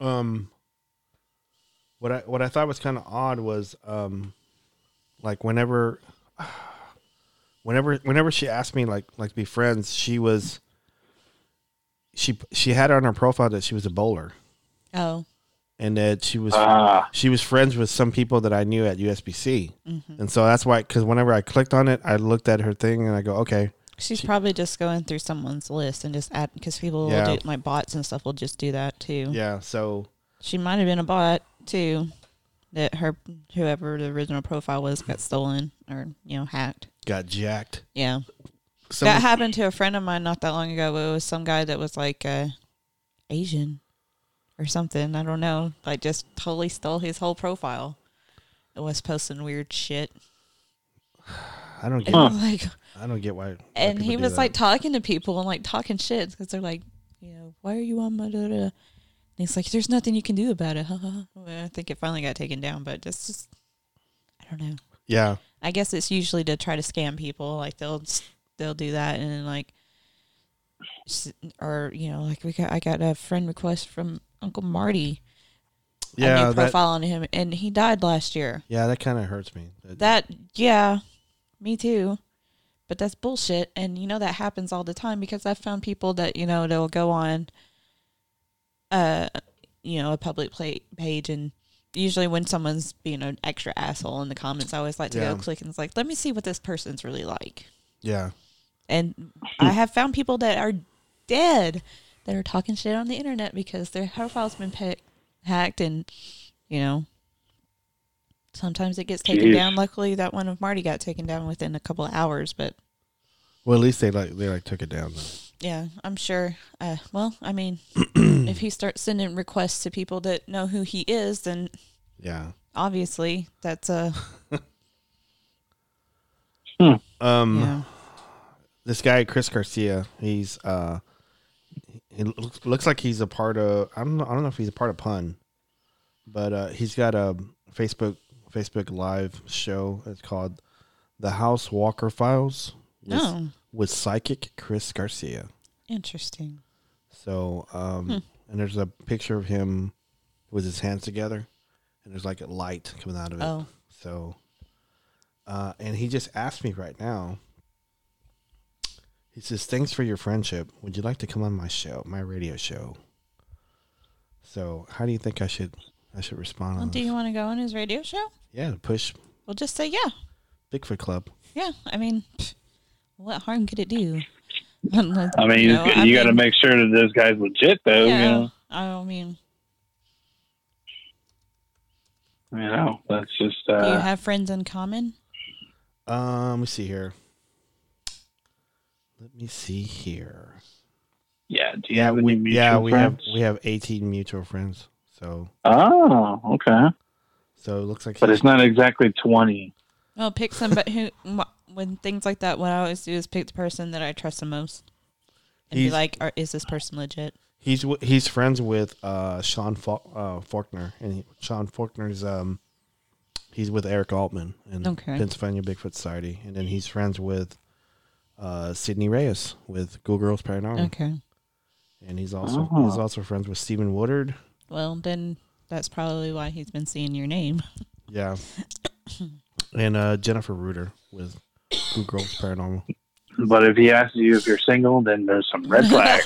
Um what I what I thought was kind of odd was um like whenever whenever whenever she asked me like like to be friends, she was she she had on her profile that she was a bowler Oh, and that she was Ah. she was friends with some people that I knew at USBC. Mm-hmm. And so that's why cuz whenever I clicked on it, I looked at her thing and I go, "Okay, she's She- probably just going through someone's list and just add because people Yeah. will do like bots and stuff will just do that too. yeah, so She might have been a bot too. That her whoever the original profile was got stolen or you know hacked. Got jacked." Yeah, Some, that happened to a friend of mine not that long ago. It was some guy that was like uh, Asian or something. I don't know. Like just totally stole his whole profile. It was posting weird shit. I don't get And like I don't get why. why and people he was like talking to people and like talking shit because they're like, you know, why are you on my da da? And he's like, there's nothing you can do about it. Well, I think it finally got taken down, but just, just, I don't know. Yeah. I guess it's usually to try to scam people. Like they'll they'll do that and then like, or you know, like we got I got a friend request from Uncle Marty. a Yeah, new that, profile on him, and he died last year. yeah, that kind of hurts me. That- That yeah, me too. But that's bullshit, and you know that happens all the time because I've found people that you know they'll go on, uh, you know, a public play page, and usually when someone's being an extra asshole in the comments, I always like to Yeah. go click and it's like, let me see what this person's really like. yeah, And I have found people that are dead that are talking shit on the internet because their profile's been pa- hacked, and you know. Sometimes it gets taken Jeez. down. Luckily, that one of Marty got taken down within a couple of hours. But well, at least they like they like took it down. Though. Yeah, I'm sure. Uh, well, I mean, if he starts sending requests to people that know who he is, then Yeah. obviously that's a Um, yeah. this guy Chris Garcia, he's uh, he looks, looks like he's a part of. I don't know. I don't know if he's a part of Pun, but uh, he's got a Facebook Facebook Live show. It's called The House Walker Files with, Oh, with psychic Chris Garcia. interesting. So, um, Hmm. and there's a picture of him with his hands together, and there's like a light coming out of it. Oh. So, uh, and he just asked me right now. He says, "Thanks for your friendship. Would you like to come on my show, my radio show?" So, how do you think I should I should respond Well, do this? you want to go on his radio show? Yeah, push We'll just say yeah. Bigfoot Club. Yeah. I mean, what harm could it do? I mean, you, know, I you got to make sure that this guy's legit, though. yeah. You know, I don't mean, you know, that's just. Uh, do you Uh, have friends in common? Um, let me see here. Let me see here. yeah. Do you Yeah, have any we mutual yeah we friends? have we have eighteen mutual friends. So Oh, okay. so it looks like But it's not exactly twenty. Well, pick somebody who, wh- when things like that, what I always do is pick the person that I trust the most, and be like, Are, "Is this person legit?" He's he's friends with uh, Sean Fa- uh, Faulkner, and he, Sean Faulkner's um, he's with Eric Altman in Okay. Pennsylvania Bigfoot Society, and then he's friends with uh, Sydney Reyes with Go Girls Paranormal, Okay. and he's also Oh. he's also friends with Stephen Woodard. Well, then that's probably why he's been seeing your name. Yeah, and uh, Jennifer Reuter with Go Girls Paranormal. But if he asks you if you're single, then there's some red flags.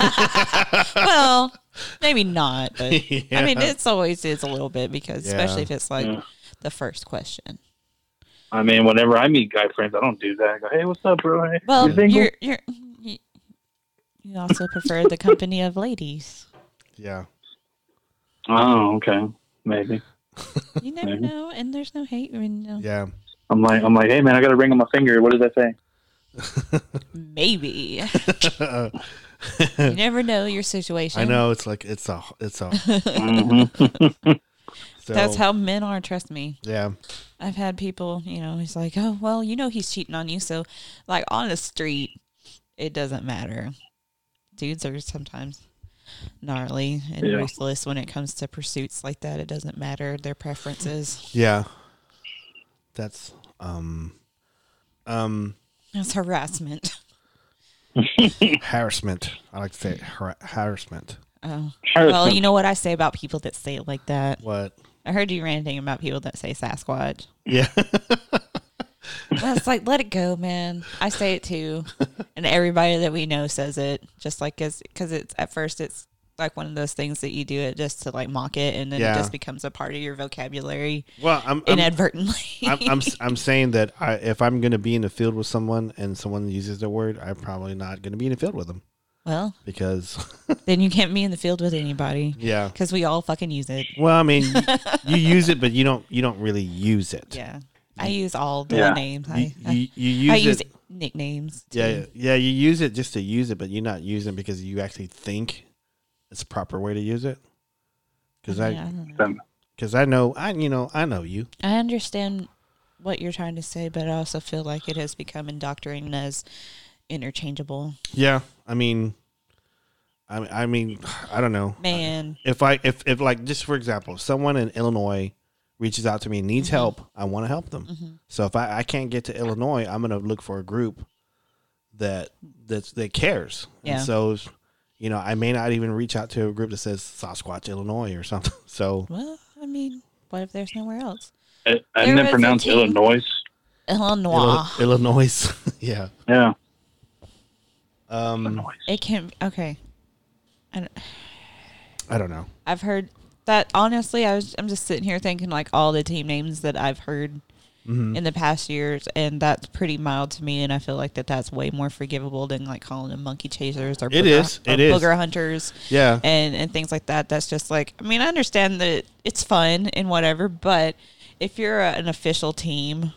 well, maybe not, but I mean, it's always is a little bit because, Yeah. especially if it's like Yeah. the first question. I mean, whenever I meet guy friends, I don't do that. I go, hey, what's up, bro? Hey, Well, you single? you're you're you, you also prefer the company of ladies. Yeah, Oh, okay, maybe. You never Maybe. know, and there's no hate. I mean, no. yeah. I'm like, I'm like, hey, man, I got a ring on my finger. What does that say? Maybe you never know your situation. I know it's like it's a it's a. So, That's how men are. Trust me. Yeah, I've had people, you know, he's like, oh, well, you know, he's cheating on you. So, like, on the street, it doesn't matter. Dudes are sometimes gnarly and Yeah. ruthless when it comes to pursuits like that. It doesn't matter their preferences. yeah. That's um, um. That's harassment. harassment. I like to say har- harassment. Oh. Well, you know what I say about people that say it like that? What? I heard you ranting about people that say Sasquatch. Yeah. That's like, let it go, man. I say it too. And everybody that we know says it just like, cause, cause it's at first, it's like one of those things that you do it just to like mock it. And then Yeah. it just becomes a part of your vocabulary well, I'm I'm, inadvertently. I'm, I'm I'm saying that I, if I'm going to be in the field with someone and someone uses the word, I'm probably not going to be in the field with them well, because then you can't be in the field with anybody yeah. because we all fucking use it. Well, I mean, you, you use it, but you don't you don't really use it. Yeah. I use all the Yeah. names. You, I, I, you, you use I it. use nicknames. Too. Yeah, yeah, you use it just to use it, but you're not using it because you actually think it's a proper way to use it. Because Yeah, I, don't know. because I know, I you know, I know you. I understand what you're trying to say, but I also feel like it has become indoctrinated as interchangeable. Yeah, I mean, I mean, I mean, I don't know. Man, If I if if like just for example, if someone in Illinois reaches out to me and Mm-hmm. needs help, I want to help them. So if I, I can't get to Illinois, I'm gonna look for a group that that's that cares. Yeah. And so you know, I may not even reach out to a group that says Sasquatch Illinois or something. So well, I mean, what if there's nowhere else? I, I There didn't pronounce team- Illinois. Illinois. Illinois, yeah. Yeah. Um, Illinois. It can't. okay. And I don't know. I've heard that honestly. I was I'm just sitting here thinking like all the team names that I've heard Mm-hmm. in the past years, and that's pretty mild to me. And I feel like that that's way more forgivable than like calling them monkey chasers or It booger, is. or It is. booger hunters. Yeah, and and things like that. That's just like I mean I understand that it's fun and whatever, but if you're a, an official team,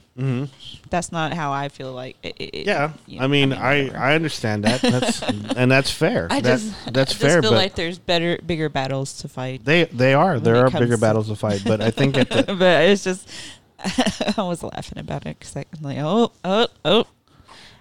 that's not how I feel like. It, it- Mm-hmm. yeah. you I mean, I whatever. I understand that. That's and that's fair. I That- just that's I just fair. feel But like there's better bigger battles to fight. they they are there are bigger to- battles to fight. But I think at the but it's just I was laughing about it because I'm like oh oh oh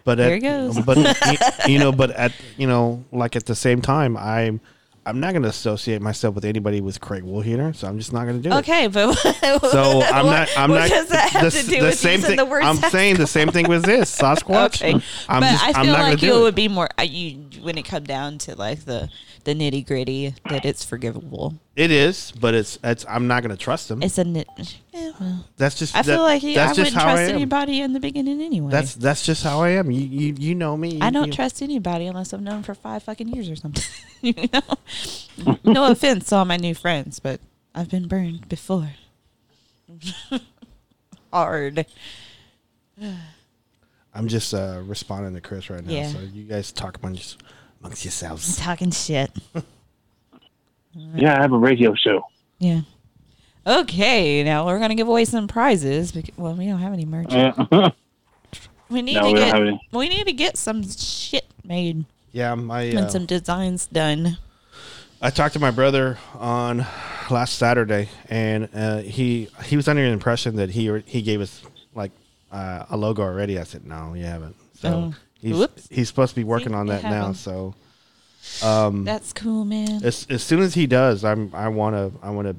but There he goes. But you, know, but at you know, like at the same time, I'm I'm not going to associate myself with anybody with Craig Woolheater, so I'm just not going to do it. okay, but So I'm not. I'm what not. does that have the, to do the with same thing. the word I'm saying the same thing with this Sasquatch. Okay, I'm but just. I I'm feel not like you would be more uh, you when it come down to like the the nitty gritty that it's forgivable. It is, but it's it's. I'm not gonna trust him. It's a nit. Yeah, well, that's just. I feel like he, I just wouldn't how I trust anybody in the beginning anyway. That's that's just how I am. You you, you know me. I don't You- trust anybody unless I've known for five fucking years or something. you know? no offense to all my new friends, but I've been burned before. Hard. I'm just uh, responding to Chris right now. Yeah. So you guys talk amongst amongst yourselves. Talking shit. Yeah, I have a radio show. Yeah. Okay, now we're gonna give away some prizes. Because, well, we don't have any merch. Uh, We need No, to we get. any. We need to get some shit made Yeah, my and uh, some designs done. I talked to my brother on last Saturday, and uh, he he was under the impression that he he gave us like uh, a logo already. I said no, you haven't. So Oh. He's Whoops. he's supposed to be working See, on you that now. haven't. So um, That's cool, man. as as soon as he does, I'm I want to I want to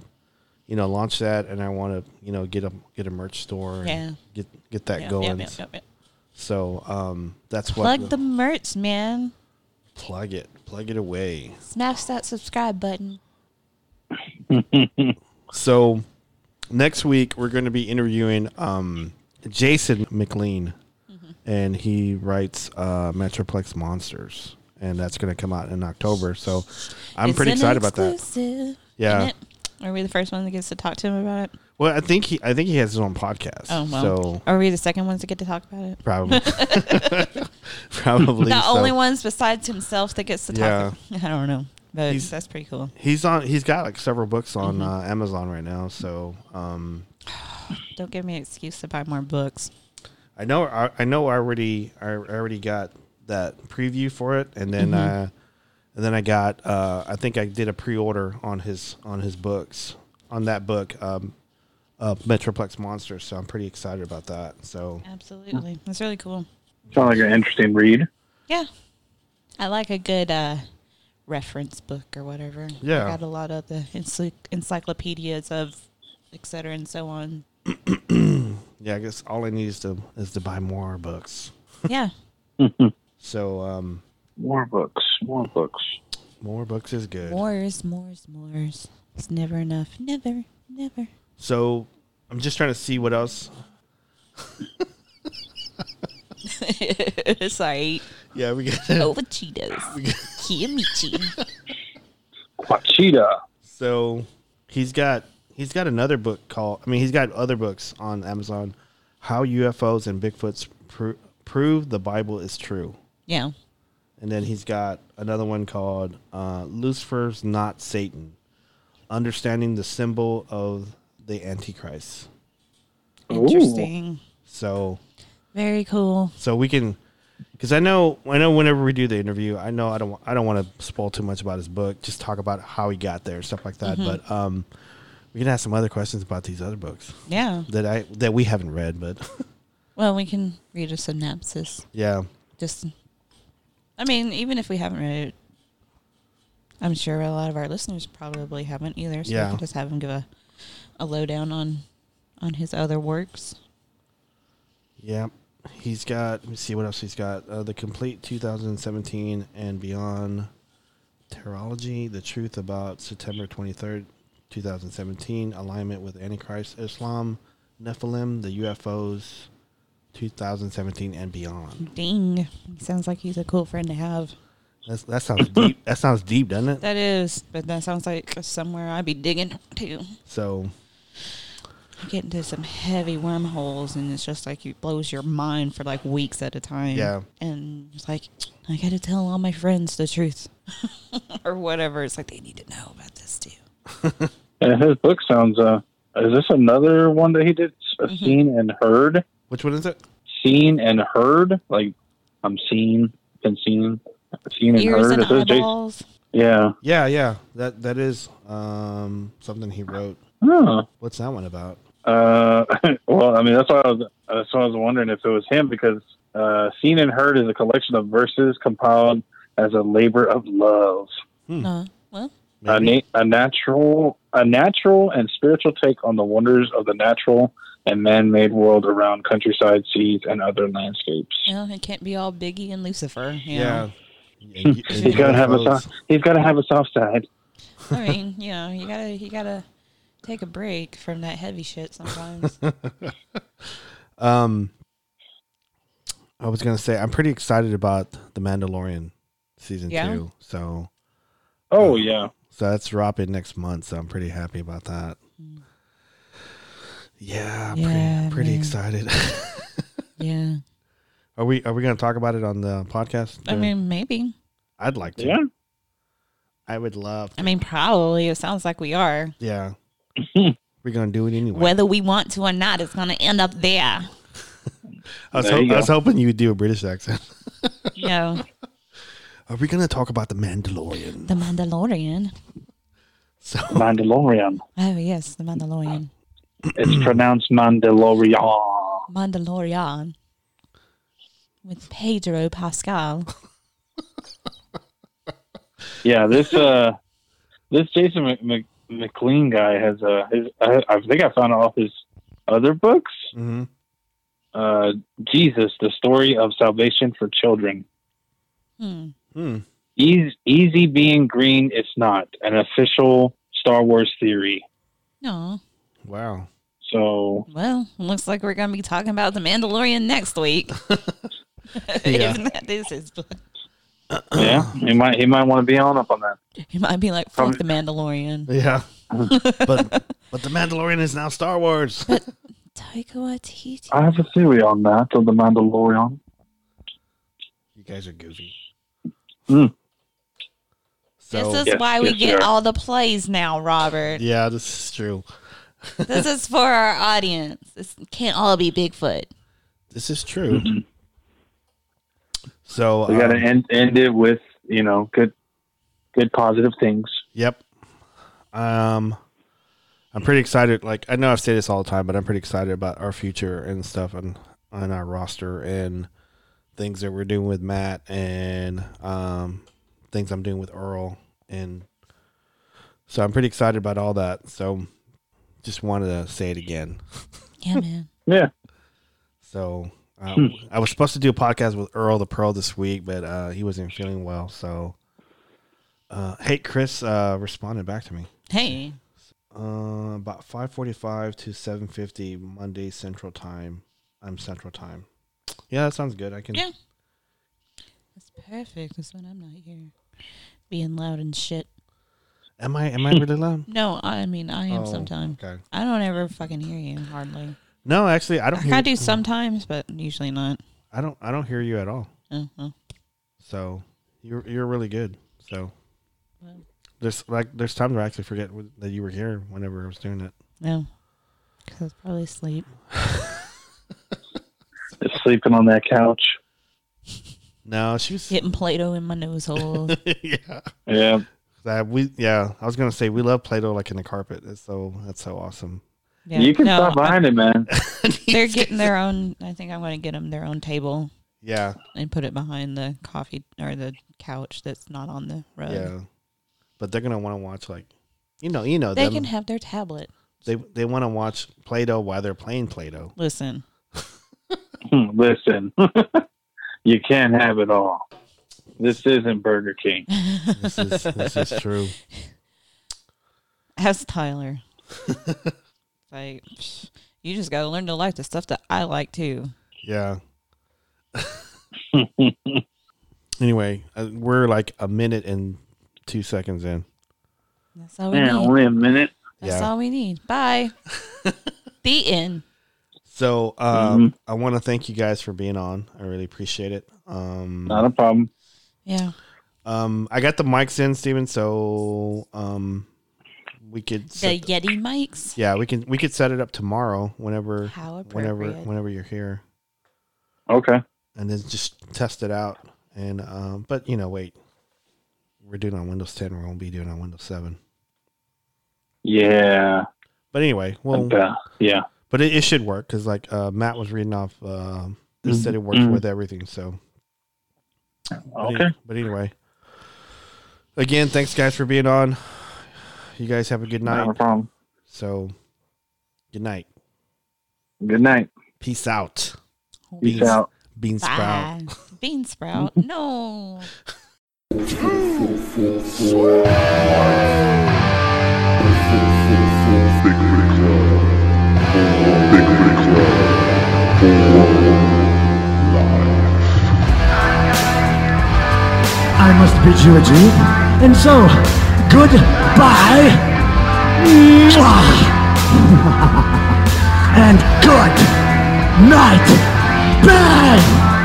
you know launch that, and I want to you know get a get a merch store. and Yeah. Get get that Yep, going. yep, yep, yep, yep. So um, that's what Plug the merch, man. plug it plug it away. Smash that subscribe button. So next week we're going to be interviewing um, Jason McLean. And he writes uh, Metroplex Monsters, and that's going to come out in October. So I'm It's pretty excited about that. Yeah. Are we the first one that gets to talk to him about it? Well, I think he I think he has his own podcast. Oh well. So Are we the second ones to get to talk about it? probably probably The so. only ones besides himself that gets to talk. Yeah. I don't know, but He's- that's pretty cool. He's on. He's got like several books on Mm-hmm. uh, Amazon right now. So um, Don't give me an excuse to buy more books. I know I, I know I already I already got that preview for it, and then Mm-hmm. uh, and then I got uh, I think I did a pre order on his on his books on that book, um, uh, Metroplex Monsters. So I'm pretty excited about that. So Absolutely, that's really cool. Sounds like an interesting read. Yeah, I like a good uh, reference book or whatever. Yeah. I got a lot of the ency- encyclopedias of et cetera and so on. yeah, I guess all I need is to is to buy more books. Yeah, So um, More books. More books. more books is good. More is mores, mores, mores. It's never enough. Never, never. So I'm just trying to see what else. Sorry. Yeah, we got. Over Cheetos. Kiamichi. Ouachita. So he's got he's got another book called. I mean, he's got other books on Amazon. How UFOs and Bigfoots pro- prove the Bible is true, Yeah. and then he's got another one called uh, Lucifer's Not Satan: Understanding the Symbol of the Antichrist. Interesting. So Very cool. so we can because I know I know whenever we do the interview, I know I don't I don't want to spoil too much about his book. Just talk about how he got there, stuff like that. But um, we can ask some other questions about these other books Yeah. that I that we haven't read. But Well, we can read a synopsis. yeah, Just, I mean, even if we haven't read it, I'm sure a lot of our listeners probably haven't either. So Yeah. we can just have him give a, a lowdown on, on his other works. yeah, he's got. Let me see what else he's got. Uh, the complete 2017 and beyond Terology: The Truth About September 23rd, 2017. Alignment with Antichrist, Islam, Nephilim, the UFOs. 2017 and beyond. Ding. Sounds like he's a cool friend to have. That's, that sounds deep. That sounds deep, doesn't it? That is, but that sounds like somewhere I'd be digging too. So You get into some heavy wormholes, and it's just like it blows your mind for like weeks at a time. Yeah. and it's like I got to tell all my friends the truth, or whatever. It's like they need to know about this too. And his book sounds. Uh, is this another one that he did? Uh, Mm-hmm. Seen and heard. which one is it? Seen and heard. Like I'm seen, been seen, seen and Ears heard. and Is this eyeballs. Yeah. Yeah, yeah. That that is um something he wrote. Huh. What's that one about? Uh, well, I mean, that's why I was. That's why I was wondering if it was him because uh, "Seen and Heard" is a collection of verses compiled as a labor of love, Uh, well, a, na- a natural, a natural and spiritual take on the wonders of the natural and man-made world around countryside, seas, and other landscapes. you it can't be all Biggie and Lucifer. You Yeah. know? And you- and He's got to have a soft. He's got to have a soft side. I mean, you know, you gotta you gotta take a break from that heavy shit sometimes. Um, I was gonna say I'm pretty excited about the Mandalorian season Yeah? two. So Oh yeah. So that's dropping next month. So I'm pretty happy about that. Mm. Yeah, Yeah, pretty, pretty excited. yeah. are we are we gonna talk about it on the podcast? I mean, maybe. I'd like to. Yeah. I would love. I mean, probably. It sounds like we are. Yeah, we're gonna do it anyway. Whether we want to or not, it's gonna end up there. I was, There ho- I was hoping you would do a British accent. You know, Are we gonna talk about the Mandalorian? the Mandalorian. So Mandalorian. Oh yes, the Mandalorian. It's pronounced Mandalorian. Mandalorian with Pedro Pascal. Yeah, this uh, this Jason Mc, Mc, McLean guy has uh, his. I, I think I found all his other books. hmm Uh, Jesus, the story of salvation for children. Hmm. Hmm. Easy, easy being green. It's not an official Star Wars theory. No. Wow. So Well, looks like we're gonna be talking about the Mandalorian next week. Yeah. If that is his book. yeah, he might he might want to be on up on that. He might be like, fuck the Mandalorian. Yeah. but but the Mandalorian is now Star Wars. Taika Waititi. I have a theory on that of the Mandalorian. You guys are goofy. Mm. So this is Yes, why we yes, get sir. all the plays now, Robert. yeah, this is true. this is for our audience. This can't all be Bigfoot. This is true. So We got to um, end end it with you know good good positive things. Yep. Um, I'm pretty excited. Like I know I've said this all the time, but I'm pretty excited about our future and stuff and on our roster and things that we're doing with Matt and um things I'm doing with Earl and so I'm pretty excited about all that. So just wanted to say it again. Yeah, man. Yeah. So uh, Hmm. I was supposed to do a podcast with Earl the Pearl this week, but uh, he wasn't feeling well. So, uh, hey, Chris uh, responded back to me. Hey. Uh, about five forty-five to seven fifty Monday Central Time. I'm Central Time. Yeah, that sounds good. I can. Yeah. That's perfect. That's when I'm not here. Being loud and shit. Am I? Am I really loud? No, I mean I am Oh, sometimes. Okay. I don't ever fucking hear you hardly. No, actually, I don't. I Hear, I do sometimes, but usually not. I don't. I don't hear you at all. Uh-huh. So you're you're really good. So Well. there's like there's times where I actually forget wh- that you were here whenever I was doing it. No. Because I was probably sleep. Just sleeping on that couch. No, she was. Getting Play-Doh in my nose hole. yeah. Yeah. That we yeah, I was gonna say we love Play-Doh like in the carpet. It's so that's so awesome. Yeah. You can No, stop behind it, man. They're getting their own. I think I'm going to get them their own table Yeah, and put it behind the coffee or the couch that's not on the rug. yeah. But they're gonna want to watch like, you know, you know They them. can have their tablet. they they want to watch Play-Doh while they're playing Play-Doh. Listen, Listen, you can't have it all. This isn't Burger King. This is this is true. ask Tyler. like, you just got to learn to like the stuff that I like too. Yeah. Anyway, uh, we're like a minute and two seconds in. That's all we Man, need. only a minute. That's Yeah. all we need. Bye. the end. So um, Mhm. I want to thank you guys for being on. I really appreciate it. Um, Not a problem. Yeah. um, I got the mics in, Steven, so um, we could. The Set, Yeti mics. yeah, we can we could set it up tomorrow, whenever How whenever whenever you're here, Okay. and then just test it out. And um, but you know, wait, we're doing on Windows 10. We won't be doing on Windows 7. Yeah. But anyway, well, Uh, yeah. But it, it should work because like uh, Matt was reading off. Uh, this said it works Mhm. with everything. So But Okay. any- but anyway, again, thanks guys for being on. You guys have a good Not a night. problem. So, good night. Good night. Peace out. Peace Beans- out. Bean sprout. Bye. Bean sprout. no. Big I must bid you adieu. And so, goodbye. And good night. Bang!